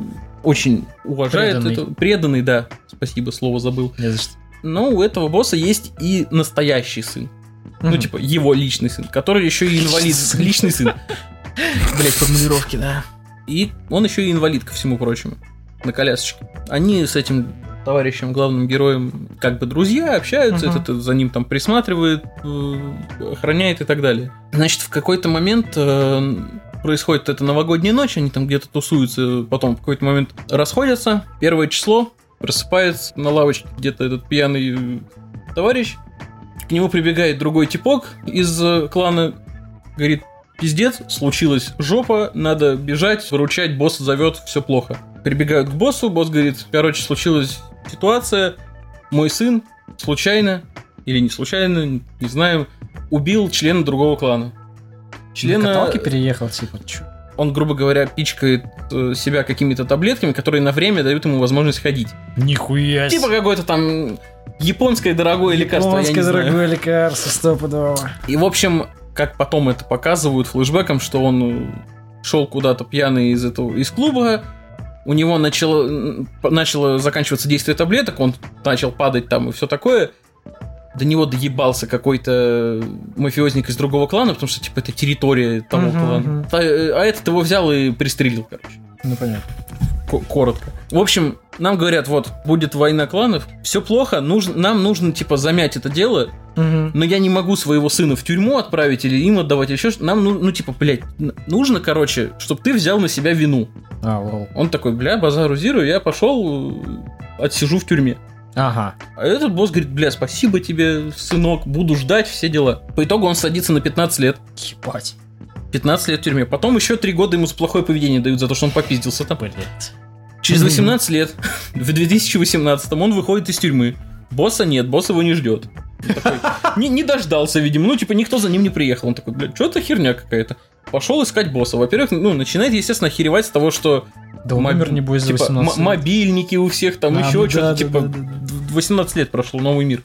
очень уважает. Преданный. Это, преданный, да. Спасибо, слово забыл. Не за что. Но у этого босса есть и настоящий сын. Mm-hmm. Ну, типа, его личный сын, который еще и инвалид. Личный сын. Блять, формулировки, да. И он еще и инвалид, ко всему прочему, на колясочке. Они с этим товарищем, главным героем, как бы друзья, общаются, uh-huh. этот за ним там присматривает, э, охраняет и так далее. Значит, в какой-то момент э, происходит эта новогодняя ночь, они там где-то тусуются, потом в какой-то момент расходятся, первое число, просыпается на лавочке где-то этот пьяный товарищ, к нему прибегает другой типок из э, клана, говорит, Пиздец, случилась жопа, надо бежать, выручать, босс зовет, все плохо. Прибегают к боссу, босс говорит, короче, случилась ситуация, мой сын случайно, или не случайно, не знаю, убил члена другого клана. Члена... На каталке переехал, типа, чё? Он, грубо говоря, пичкает э, себя какими-то таблетками, которые на время дают ему возможность ходить. Нихуя Типа какое-то там японское дорогое лекарство, Японское дорогое знаю. лекарство, стопудово. И, в общем, как потом это показывают флешбеком, что он шел куда-то пьяный из этого из клуба, у него начало, начало заканчиваться действие таблеток, он начал падать там и все такое. До него доебался какой-то мафиозник из другого клана, потому что, типа, это территория того uh-huh, клана. Uh-huh. А, а этот его взял и пристрелил, короче. Ну, понятно коротко. В общем, нам говорят, вот, будет война кланов, все плохо, нужно, нам нужно, типа, замять это дело, угу. но я не могу своего сына в тюрьму отправить или им отдавать, еще что Нам, ну, ну, типа, блядь, нужно, короче, чтобы ты взял на себя вину. А, вау. Он такой, бля, базару зиру, я пошел, отсижу в тюрьме. Ага. А этот босс говорит, бля, спасибо тебе, сынок, буду ждать, все дела. По итогу он садится на 15 лет. Ебать. 15 лет в тюрьме. Потом еще 3 года ему за плохое поведение дают за то, что он попиздился там. Блять. Через 18 лет, в 2018 он выходит из тюрьмы. Босса нет, босс его не ждет. Такой, не, не дождался, видимо. Ну, типа, никто за ним не приехал. Он такой, блядь, что это херня какая-то. Пошел искать босса. Во-первых, ну, начинает, естественно, охеревать с того, что да он умер, не бойся, типа, мобильники у всех, там а, еще ну, что-то, да, типа, да, да. 18 лет прошло, новый мир.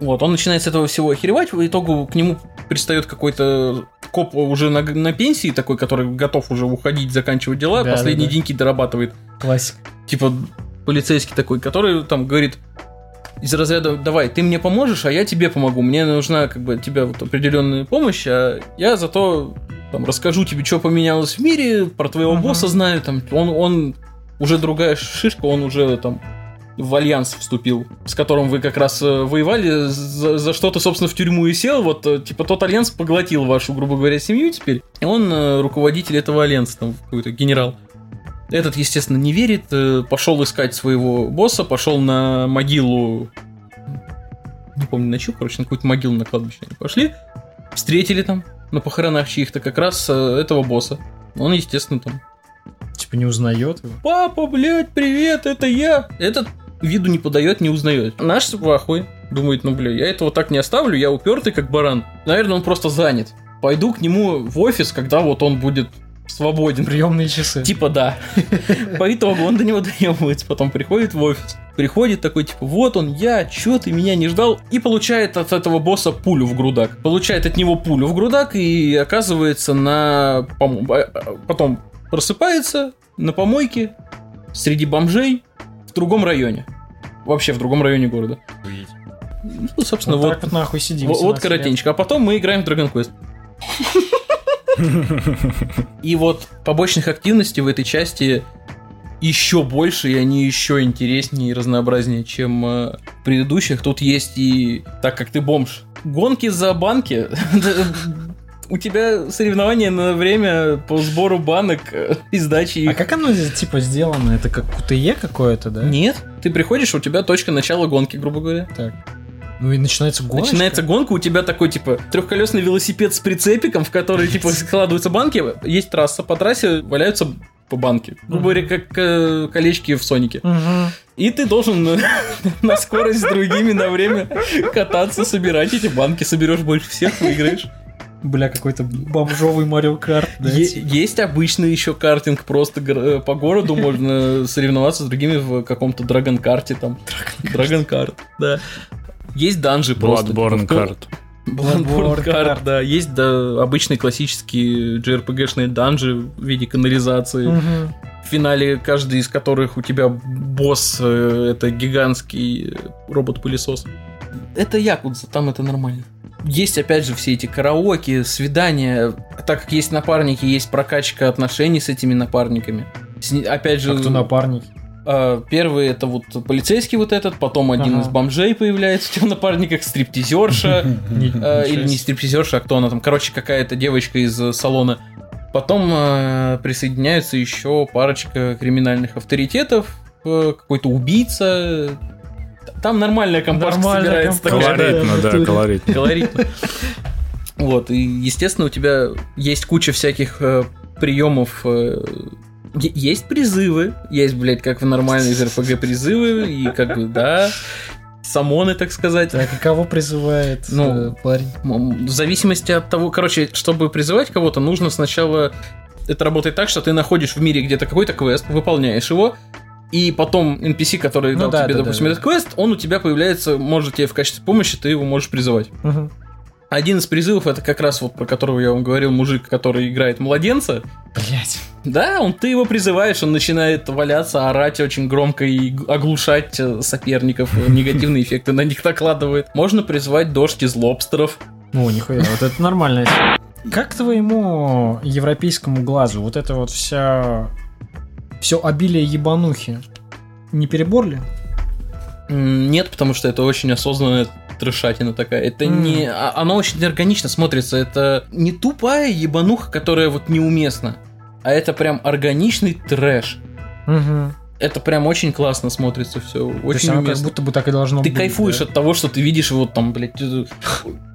Вот, он начинает с этого всего охеревать, в итогу к нему пристает какой-то коп уже на, на пенсии такой, который готов уже уходить, заканчивать дела, да, последние да, да. деньги дорабатывает. Классик. Типа полицейский такой, который там говорит из разряда «давай, ты мне поможешь, а я тебе помогу, мне нужна как бы от тебя вот определенная помощь, а я зато там расскажу тебе, что поменялось в мире, про твоего uh-huh. босса знаю, там он, он уже другая шишка, он уже там в альянс вступил, с которым вы как раз э, воевали, за, за что то собственно, в тюрьму и сел. Вот, э, типа, тот альянс поглотил вашу, грубо говоря, семью теперь. И он э, руководитель этого альянса, там, какой-то генерал. Этот, естественно, не верит, пошел искать своего босса, пошел на могилу не помню на чью, короче, на какую-то могилу на кладбище они пошли, встретили там на похоронах чьих-то как раз этого босса. Он, естественно, там Типа не узнает его? Папа, блядь, привет, это я. Этот виду не подает, не узнает. Наш плохой. Думает, ну, бля, я этого так не оставлю, я упертый как баран. Наверное, он просто занят. Пойду к нему в офис, когда вот он будет свободен. Приемные часы. Типа да. По итогу он до него доебывается, потом приходит в офис. Приходит такой, типа, вот он, я, чё ты меня не ждал? И получает от этого босса пулю в грудак. Получает от него пулю в грудак и оказывается на... А, а, потом просыпается на помойке среди бомжей другом районе. Вообще в другом районе города. Ну, собственно, вот, вот, так вот нахуй сидим. Вот, вот коротенько. А потом мы играем в Dragon Quest. И вот побочных активностей в этой части еще больше, и они еще интереснее и разнообразнее, чем э, предыдущих. Тут есть и, так как ты бомж, гонки за банки у тебя соревнования на время по сбору банок э, и сдачи их. А как оно типа сделано? Это как КТЕ какое-то, да? Нет. Ты приходишь, у тебя точка начала гонки, грубо говоря. Так. Ну и начинается гонка. Начинается гонка, у тебя такой, типа, трехколесный велосипед с прицепиком, в который, типа, складываются банки. Есть трасса, по трассе валяются по банке. Грубо говоря, как э, колечки в Сонике. И ты должен на скорость с другими на время кататься, собирать эти банки. Соберешь больше всех, выиграешь. Бля, какой-то бомжовый Марио Карт. Да, типа. Есть обычный еще картинг, просто э, по городу можно соревноваться с другими в каком-то Драгон Карте там. Драгон Карт, да. Есть данжи просто. Bloodborne карт. Bloodborne карт, да. Есть да, обычные классические JRPG-шные данжи в виде канализации. В финале каждый из которых у тебя босс э, это гигантский робот-пылесос. Это Якудза, там это нормально есть, опять же, все эти караоке, свидания. Так как есть напарники, есть прокачка отношений с этими напарниками. С, опять же... А кто напарник? Uh, первый это вот полицейский вот этот, потом один ага. из бомжей появляется у тебя в напарниках, стриптизерша, uh, или не стриптизерша, а кто она там, короче, какая-то девочка из салона. Потом uh, присоединяются еще парочка криминальных авторитетов, какой-то убийца, там нормальная компашка нормальная собирается. Колоритно, да, колоритно. Колоритно. Вот, и, естественно, у тебя есть куча всяких э, приемов. Э, есть призывы, есть, блядь, как в нормальной из РПГ призывы, и как бы, да, самоны, так сказать. Так, и кого призывает ну, э, парень? В зависимости от того, короче, чтобы призывать кого-то, нужно сначала... Это работает так, что ты находишь в мире где-то какой-то квест, выполняешь его, и потом NPC, который ну, дал да, тебе, да, допустим, да, этот квест, он у тебя появляется, может тебе в качестве помощи, ты его можешь призывать. Угу. Один из призывов это как раз вот про которого я вам говорил, мужик, который играет младенца. Блять. Да, он ты его призываешь, он начинает валяться, орать очень громко и оглушать э, соперников, негативные эффекты на них накладывает. Можно призвать дождь из лобстеров. О, нихуя, вот это нормально. Как твоему европейскому глазу вот это вот вся все обилие ебанухи. Не перебор ли? Нет, потому что это очень осознанная трешатина такая. Это mm. не... А, оно очень органично смотрится. Это не тупая ебануха, которая вот неуместна, а это прям органичный трэш. Угу. Это прям очень классно смотрится все. Очень То как будто бы так и должно ты быть. Ты кайфуешь да? от того, что ты видишь вот там, блядь, э,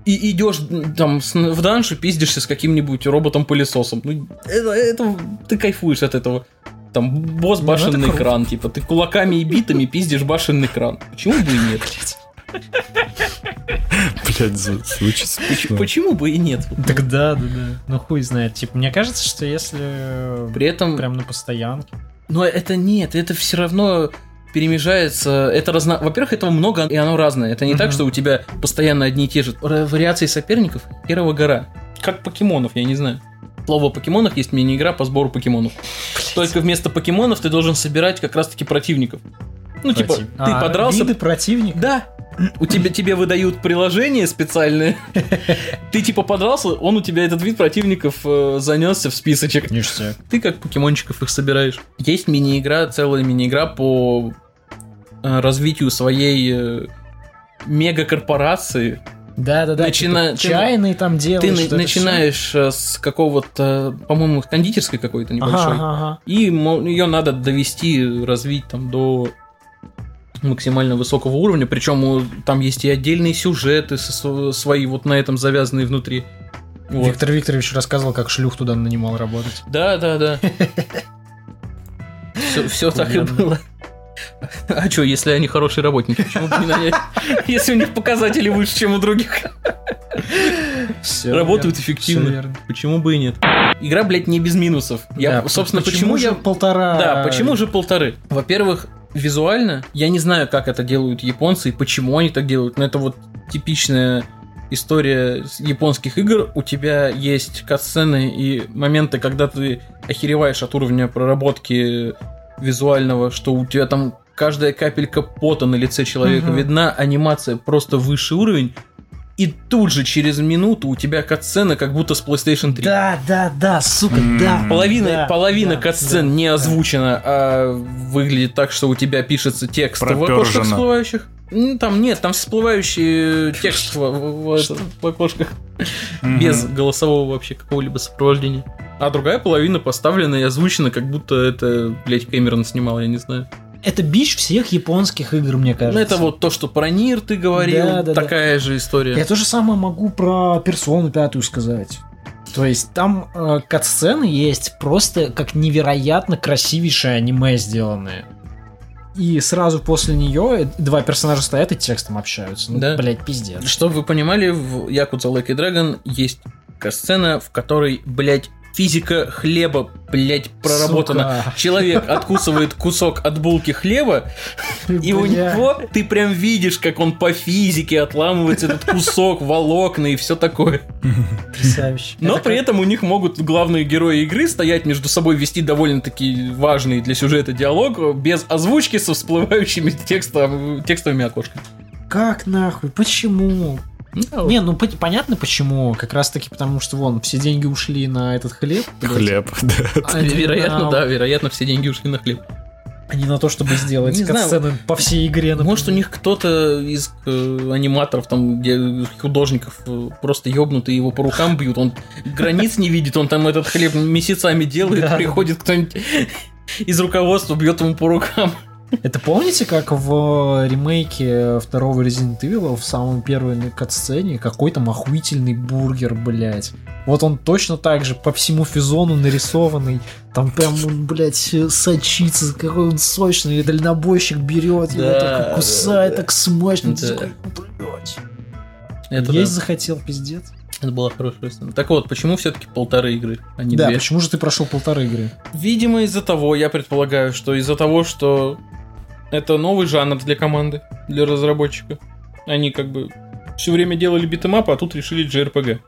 и идешь там в даншу, пиздишься с каким-нибудь роботом-пылесосом. Ну, это, это, ты кайфуешь от этого. Там босс ну, башенный ну, кран, типа ты кулаками и битами пиздишь башенный кран. Почему бы и нет? Блять, звучит смешно. Почему бы и нет? Так да, да, да. Ну хуй знает. Типа, мне кажется, что если при этом прям на постоянке. Но это нет, это все равно перемежается. Это разно... Во-первых, этого много, и оно разное. Это не так, что у тебя постоянно одни и те же вариации соперников. Первого гора. Как покемонов, я не знаю слово покемонах есть мини-игра по сбору покемонов. Блять. Только вместо покемонов ты должен собирать как раз-таки противников. Ну, Против... типа, а, ты подрался. Виды противников? Да. У тебя тебе выдают приложение специальное. Ты типа подрался, он у тебя этот вид противников э, занесся в списочек. Ништяк. Ты как покемончиков их собираешь. Есть мини-игра, целая мини-игра по э, развитию своей э, мегакорпорации. Да, да, да. Начина... Типа, чайный там делаешь. Ты начинаешь все. с какого-то, по-моему, кондитерской какой-то небольшой. Ага, ага. И ее надо довести, развить там до максимально высокого уровня. Причем там есть и отдельные сюжеты свои, вот на этом завязанные внутри. Вот. Виктор Викторович рассказывал, как шлюх туда нанимал работать. Да, да, да. Все так и было. А что, если они хорошие работники, почему бы не нанять? Если у них показатели выше, чем у других. Все Работают верно, эффективно. Все верно. Почему бы и нет? Игра, блядь, не без минусов. Я, да, собственно, почему, почему же я... полтора? Да, почему же полторы? Во-первых, визуально, я не знаю, как это делают японцы и почему они так делают, но это вот типичная история японских игр. У тебя есть катсцены и моменты, когда ты охереваешь от уровня проработки визуального, что у тебя там каждая капелька пота на лице человека угу. видна, анимация просто высший уровень, и тут же через минуту у тебя катсцена как будто с PlayStation 3. Да, да, да, сука, mm. да. Половина, да, половина да, катсцен да, не озвучена, да. а выглядит так, что у тебя пишется текст Пропержено. в окошках всплывающих. Там нет, там всплывающий текст в, в, в, в окошках. Mm-hmm. Без голосового вообще какого-либо сопровождения. А другая половина поставлена и озвучена, как будто это, блядь, Кэмерон снимал, я не знаю. Это бич всех японских игр, мне кажется. Ну, это вот то, что про Нир ты говорил, да, да, такая да. же история. Я то же самое могу про персону пятую сказать. То есть там э, катсцены есть просто как невероятно красивейшее аниме сделанные. И сразу после нее два персонажа стоят и текстом общаются. Ну, да. блядь, пиздец. Чтобы вы понимали, в Якудза Like Dragon есть сцена, в которой, блядь, физика хлеба, блять, проработана. Сука. Человек откусывает кусок от булки хлеба, и у него ты прям видишь, как он по физике отламывается этот кусок, волокна и все такое. Потрясающе. Но при этом у них могут главные герои игры стоять между собой, вести довольно-таки важный для сюжета диалог без озвучки со всплывающими текстом, текстовыми окошками. Как нахуй? Почему? Ну, не, ну понятно почему. Как раз таки потому, что вон все деньги ушли на этот хлеб. Хлеб, да. А, вероятно, да, вероятно, все деньги ушли на хлеб. А не на то, чтобы сделать не сцены по всей игре. Например. Может, у них кто-то из э, аниматоров, там, где художников э, просто ёбнутые его по рукам бьют. Он границ не видит, он там этот хлеб месяцами делает, да. приходит кто-нибудь из руководства, бьет ему по рукам. Это помните, как в ремейке второго Resident Evil в самом первой катсцене какой-то охуительный бургер, блядь. Вот он точно так же по всему физону нарисованный. Там прям, блядь, сочится, какой он сочный. И дальнобойщик берет, да, его так кусает, да, так смачно. Да. Такой, блядь. Это Есть да. захотел, пиздец. Это была хорошая сцена. Так вот, почему все-таки полторы игры, а не да, две? Да, почему же ты прошел полторы игры? Видимо, из-за того, я предполагаю, что из-за того, что это новый жанр для команды, для разработчика. Они как бы все время делали beat 'em up, а тут решили JRPG.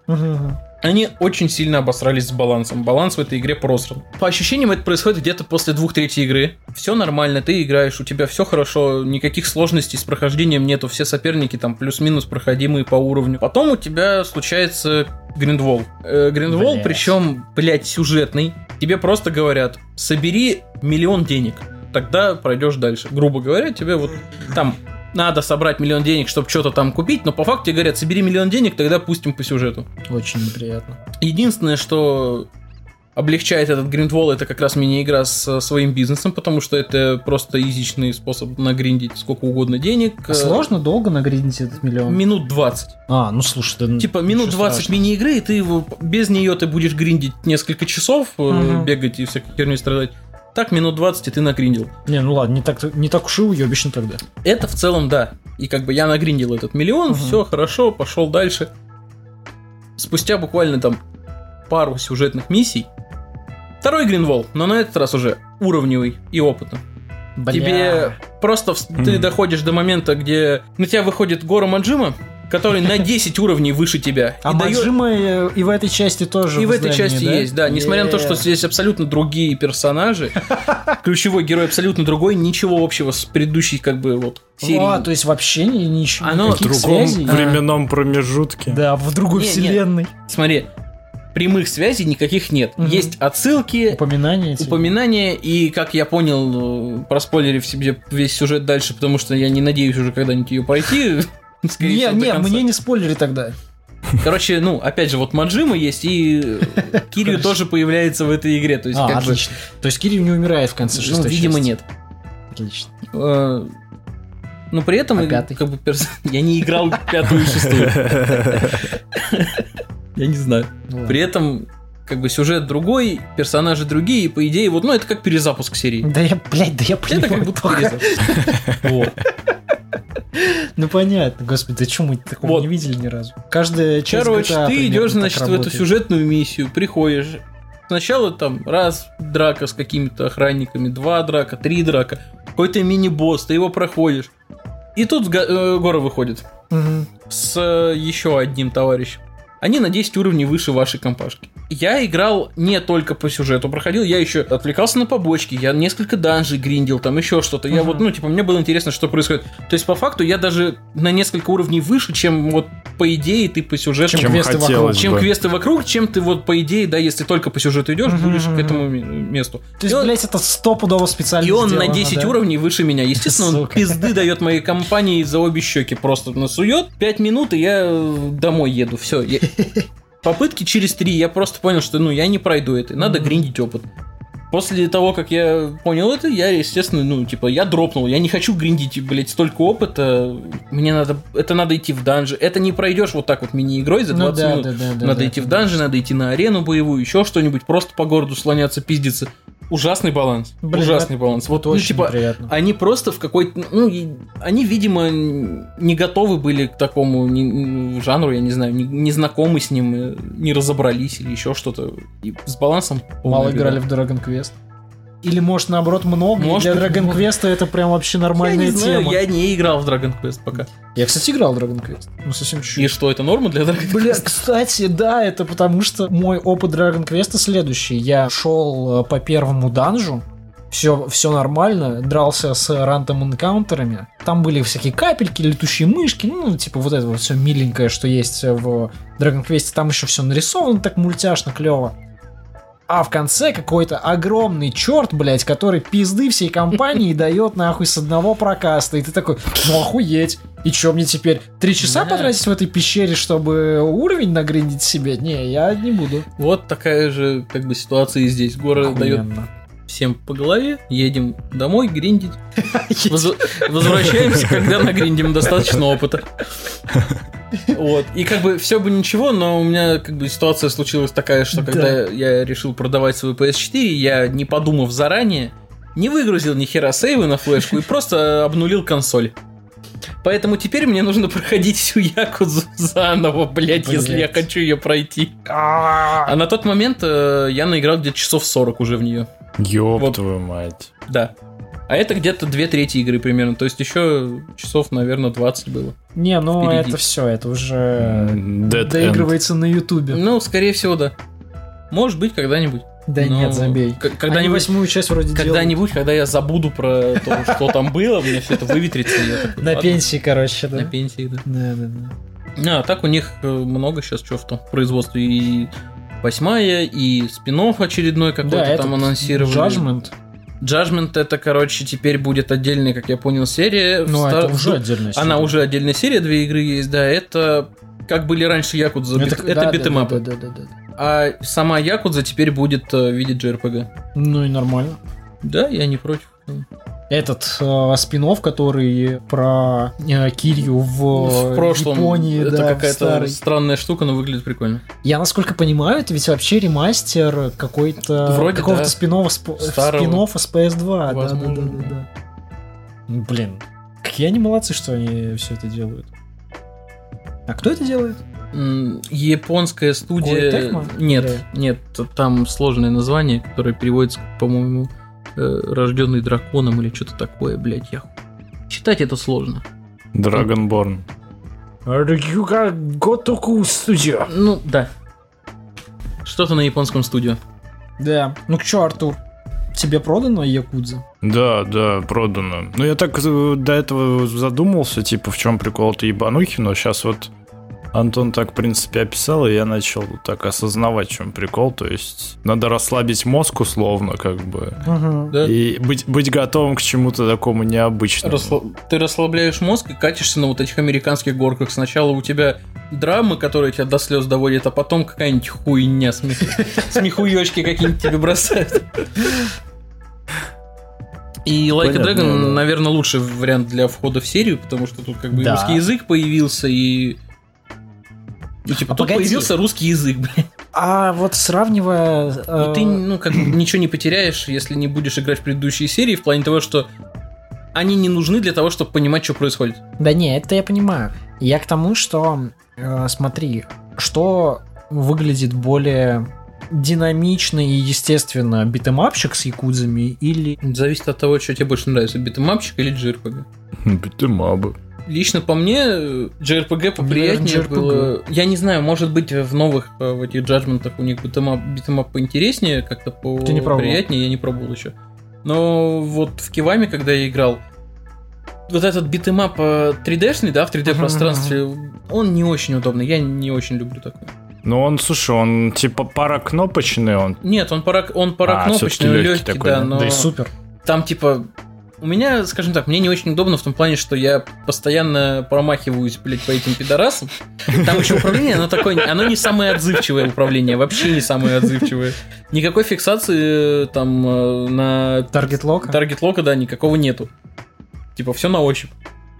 Они очень сильно обосрались с балансом. Баланс в этой игре просран. По ощущениям, это происходит где-то после двух третьей игры. Все нормально, ты играешь, у тебя все хорошо, никаких сложностей с прохождением нету, все соперники там плюс-минус проходимые по уровню. Потом у тебя случается Гриндвол. Э, Гриндвол, причем, блядь, сюжетный. Тебе просто говорят, собери миллион денег тогда пройдешь дальше. Грубо говоря, тебе вот там надо собрать миллион денег, чтобы что-то там купить, но по факту тебе говорят, собери миллион денег, тогда пустим по сюжету. Очень неприятно. Единственное, что облегчает этот гриндвол, это как раз мини-игра с своим бизнесом, потому что это просто изичный способ нагриндить сколько угодно денег. А сложно долго нагриндить этот миллион? Минут 20. А, ну слушай, ты... Типа минут 20 мини-игры, и ты его, без нее ты будешь гриндить несколько часов, угу. бегать и всякой херней страдать. Так минут 20 и ты нагриндил. Не, ну ладно, не так, не так уж и уебищно тогда. Это в целом да. И как бы я нагриндил этот миллион, угу. все хорошо, пошел дальше. Спустя буквально там пару сюжетных миссий, второй Гринвол, но на этот раз уже уровневый и опытный. Бля. Тебе просто mm. ты доходишь до момента, где на тебя выходит Гора Маджима, который на 10 уровней выше тебя. А и дает... и в этой части тоже И в, в этой части да? есть, да. Несмотря yeah. на то, что здесь абсолютно другие персонажи, ключевой герой абсолютно другой, ничего общего с предыдущей как бы вот серией. А, то есть вообще ничего. Оно в другом связей? временном промежутке. Да, в другой не, вселенной. Не. Смотри, прямых связей никаких нет. Угу. Есть отсылки, упоминания, упоминания, и, как я понял, ну, проспойлерив себе весь сюжет дальше, потому что я не надеюсь уже когда-нибудь ее пройти. Не, не, мне не спойлери тогда. Короче, ну, опять же, вот Маджима есть, и Кирию тоже появляется в этой игре. То есть, а, отлично. То есть Кирию не умирает в конце шестой Ну, видимо, нет. Отлично. Э, но при этом, а как бы, перс... я не играл пятую и шестую. Я не знаю. Ну при этом как бы сюжет другой, персонажи другие, и по идее, вот, ну, это как перезапуск серии. Да я, блядь, да я понимаю. Это как будто перезапуск. Ну понятно, господи, что мы такого вот. не видели ни разу? Каждая часть Короче, GTA ты идешь, значит, в эту сюжетную миссию, приходишь. Сначала там раз драка с какими-то охранниками, два драка, три драка, какой-то мини-босс, ты его проходишь. И тут э, Гора выходит угу. с э, еще одним товарищем. Они на 10 уровней выше вашей компашки. Я играл не только по сюжету, проходил, я еще отвлекался на побочки, я несколько данжей гриндил, там еще что-то. Я вот, ну, типа, мне было интересно, что происходит. То есть, по факту, я даже на несколько уровней выше, чем вот по идее ты по сюжету... Чем, чем квесты вокруг. Бы. Чем квесты вокруг, чем ты вот по идее, да, если только по сюжету идешь, угу, будешь к этому месту. То есть, блядь, это стопудово специально И он сделано, на 10 да? уровней выше меня. Естественно, Сука. он пизды дает моей компании за обе щеки. Просто насует. 5 минут, и я домой еду. Все. Я попытки через три я просто понял, что ну я не пройду это, надо mm-hmm. гриндить опыт. После того, как я понял это, я, естественно, ну, типа, я дропнул. Я не хочу гриндить, блядь, столько опыта. Мне надо... Это надо идти в данжи. Это не пройдешь вот так вот мини-игрой за 20 ну, да, минут. Да, да, да, надо да, идти да, в данжи, да. надо идти на арену боевую, еще что-нибудь. Просто по городу слоняться, пиздиться. Ужасный баланс. Блин, ужасный баланс. Вот, очень ну, типа, приятно. они просто в какой-то... Ну, они, видимо, не готовы были к такому не, жанру, я не знаю, не, не знакомы с ним, э, не разобрались или еще что-то. И с балансом... Мало играли в Dragon Quest. Или, может, наоборот, много. Может, для Dragon Quest это прям вообще нормальная я не тема. Знаю, я не играл в Dragon Quest пока. Я, кстати, играл в Dragon Quest. Ну, совсем чуть-чуть. И что, это норма для Dragon Quest? Бля, кстати, да, это потому что мой опыт Dragon Quest следующий. Я шел э, по первому данжу, все, все нормально, дрался с рантом энкаунтерами. Там были всякие капельки, летущие мышки, ну, типа вот это вот все миленькое, что есть в Dragon Quest. Там еще все нарисовано так мультяшно, клево. А в конце какой-то огромный черт, блядь, который пизды всей компании дает нахуй с одного прокаста. И ты такой, ну охуеть. И что мне теперь? Три часа да. потратить в этой пещере, чтобы уровень нагриндить себе? Не, я не буду. Вот такая же как бы ситуация и здесь. Город дает всем по голове, едем домой гриндить. Возвращаемся, когда нагриндим достаточно опыта. Вот. И как бы все бы ничего, но у меня как бы ситуация случилась такая, что когда я решил продавать свою PS4, я не подумав заранее, не выгрузил ни хера сейвы на флешку и просто обнулил консоль. Поэтому теперь мне нужно проходить всю Якудзу заново, блядь, блядь. если я хочу ее пройти. А, а на тот момент э, я наиграл где-то часов 40 уже в нее. Ёб вот. твою мать. Да. А это где-то две трети игры примерно. То есть еще часов, наверное, 20 было. Не, ну впереди. это все, это уже Dead доигрывается end. на Ютубе. Ну, скорее всего, да. Может быть, когда-нибудь. Да Но нет, забей. Когда-нибудь Они восьмую часть вроде Когда-нибудь, когда я забуду про то, что там было, мне все это выветрится. На пенсии, короче, да? На пенсии, да. Да, да, да. А, так у них э, много сейчас чего в том производстве. И восьмая, и спин очередной какой-то да, там анонсировали. Judgment. Judgment это, короче, теперь будет отдельная, как я понял, серия. Ну, Стар... это уже отдельная серия. Она уже отдельная серия, две игры есть, да. Это как были раньше Якудза. Это, бит... да, это битэмапы. Да, да, да, да, да. А сама Якудза теперь будет э, в виде JRPG. Ну и нормально. Да, я не против этот э, спинов, который про э, Кирью в, в прошлом, Японии, это да, какая-то странная штука, но выглядит прикольно. Я насколько понимаю, это ведь вообще ремастер какой-то Вроде какого-то да. спинова сп... с PS2. Да, да, да, да, да. Блин, какие они молодцы, что они все это делают. А кто это делает? Японская студия. Нет, да. нет, там сложное название, которое переводится, по-моему, э, рожденный драконом или что-то такое, блядь, я... Читать это сложно. Dragonborn. Готоку студио. Ну, да. Что-то на японском студио. Да. Ну что, Артур, тебе продано Якудза? Да, да, продано. Ну, я так э, до этого задумался, типа, в чем прикол этой ебанухи, но сейчас вот Антон так, в принципе, описал, и я начал так осознавать, в чем прикол. То есть надо расслабить мозг условно, как бы. Угу. Да? И быть, быть готовым к чему-то такому необычному. Расслаб... Ты расслабляешь мозг и катишься на вот этих американских горках. Сначала у тебя драмы, которые тебя до слез доводят, а потом какая-нибудь хуйня, смех... смехуёчки какие-нибудь тебе бросают. И Like Понятно, a Dragon, да. наверное, лучший вариант для входа в серию, потому что тут как бы да. русский язык появился, и ну, типа, а тут погоди. появился русский язык, блин. А вот сравнивая... Э... ты, ну, как бы ничего не потеряешь, если не будешь играть в предыдущие серии, в плане того, что они не нужны для того, чтобы понимать, что происходит. Да не, это я понимаю. Я к тому, что, э, смотри, что выглядит более динамично и естественно beat 'em up чик с якудзами или... Зависит от того, что тебе больше нравится, beat 'em up чик или JRPG. Beat 'em up ы. Лично по мне, JRPG поприятнее JRPG. было. Я не знаю, может быть, в новых э, в этих Judgment ах у них битэмап, битэмап поинтереснее, как-то по Ты не приятнее, я не пробовал еще. Но вот в Kiwami, когда я играл, вот этот beat 'em up 3D-шный, э, да, в 3D-пространстве, uh-huh. он не очень удобный. Я не очень люблю такой. Ну он, слушай, он типа паракнопочный, он. Нет, он пара, он паракнопочный, а, легкий, легкий такой, да, но. Да и супер. Там типа у меня, скажем так, мне не очень удобно в том плане, что я постоянно промахиваюсь, блядь, по этим пидорасам. Там еще управление, оно такое, оно не самое отзывчивое управление, вообще не самое отзывчивое. Никакой фиксации э, там э, на... Target lock а? Target lock а, да, никакого нету. Типа, все на ощупь.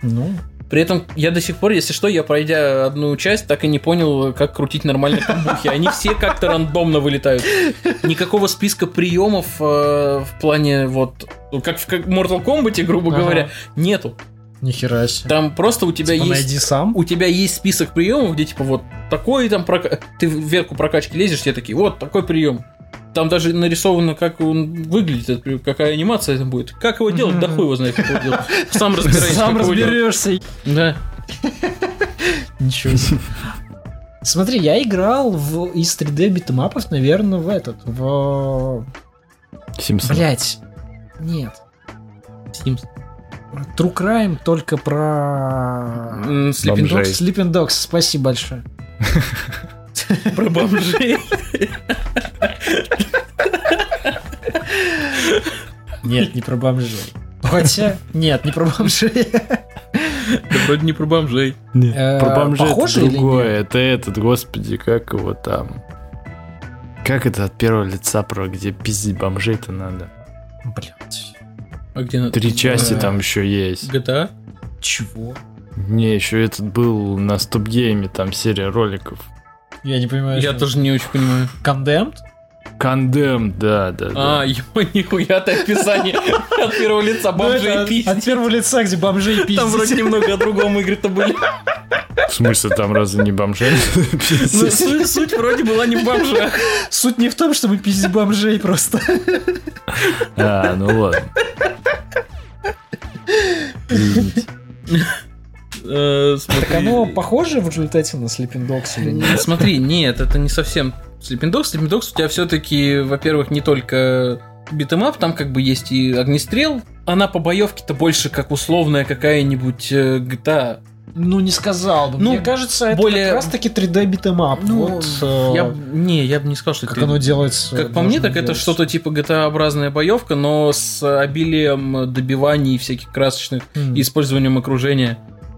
Ну, при этом я до сих пор, если что, я пройдя одну часть, так и не понял, как крутить нормально камбухи. Они все как-то рандомно вылетают. Никакого списка приемов э, в плане вот, как в Mortal Kombat, грубо ага. говоря, нету. Нихера себе. Там просто у тебя типа есть... Найди сам. У тебя есть список приемов, где типа вот такой там... Прок... Ты вверху прокачки лезешь, все такие, вот такой прием. Там даже нарисовано, как он выглядит, какая анимация это будет. Как его делать, да хуй его знает, как его делать. Сам разбираешься. Сам разберешься. Да. Ничего себе. Смотри, я играл в, из 3D битэмапов, наверное, в этот, в... Симпсон. Блять. Нет. Симс. True Crime только про... Sleeping Dogs. Sleeping Dogs, спасибо большое. Про бомжей. Нет, не про бомжей. Хотя, нет, не про бомжей. Да вроде не про бомжей. Нет, э, про бомжей это другое. Это этот, господи, как его там. Как это от первого лица про где пиздить бомжей-то надо? Блять. А где надо? Три части там еще есть. GTA? Чего? Не, еще этот был на стоп-гейме, там серия роликов. Я не понимаю. Я тоже не очень понимаю. Condemned? Кондем, да, да, да. А, ему нихуя ты описание от первого лица ну, бомжей пиздить. От первого лица, где бомжей пиздить. Там вроде немного о другом игры-то были. В смысле, там разве не бомжей? Ну, суть, суть вроде была не в бомжах. Суть не в том, чтобы пиздить бомжей просто. А, ну ладно. Э, так оно похоже в результате на Sleeping Dogs или нет? Смотри, нет, это не совсем Sleeping Dogs. Sleeping Dogs у тебя все-таки, во-первых, не только beat 'em up, там как бы есть и огнестрел. Она по боевке-то больше как условная какая-нибудь э, GTA. Ну, не сказал бы. Ну, Мне кажется, это более... как раз-таки 3D beat 'em up. Ну, вот, э, я, не, я бы не сказал, что как 3D. оно делается. Как по мне, так делать. это что-то типа GTA-образная боевка, но с обилием добиваний всяких красочных мм. и использованием окружения.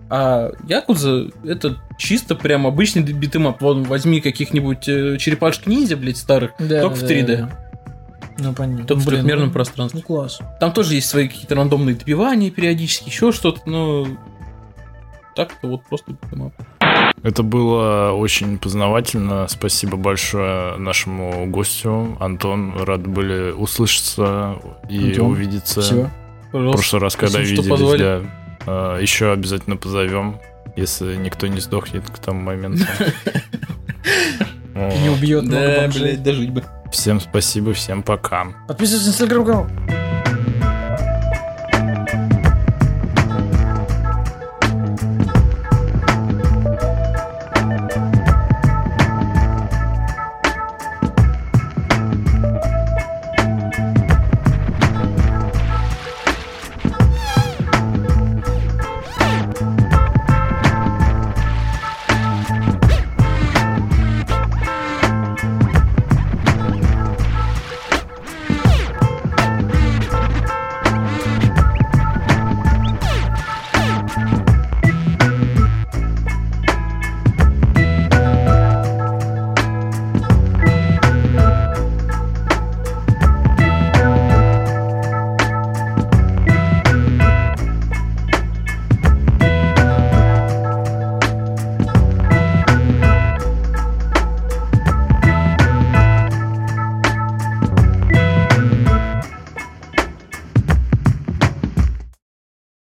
А Якудза это чисто прям обычный beat 'em up. Вон, возьми каких-нибудь э, черепашек ниндзя, блядь, старых, да, только да, в 3D. Да. Ну, понятно. Только Блин, в трехмерном ну, пространстве. Ну, класс. Там тоже есть свои какие-то рандомные добивания периодически, еще что-то, но так-то вот просто beat 'em up. Это было очень познавательно. Спасибо большое нашему гостю. Антон, рад были услышаться и Антон, увидеться. Все. В прошлый раз, когда Спасибо, виделись, да. А, Еще обязательно позовем, если никто не сдохнет к тому моменту. Не убьет Да, блядь, дожить бы. Всем спасибо, всем пока. Подписывайтесь на инстаграм канал.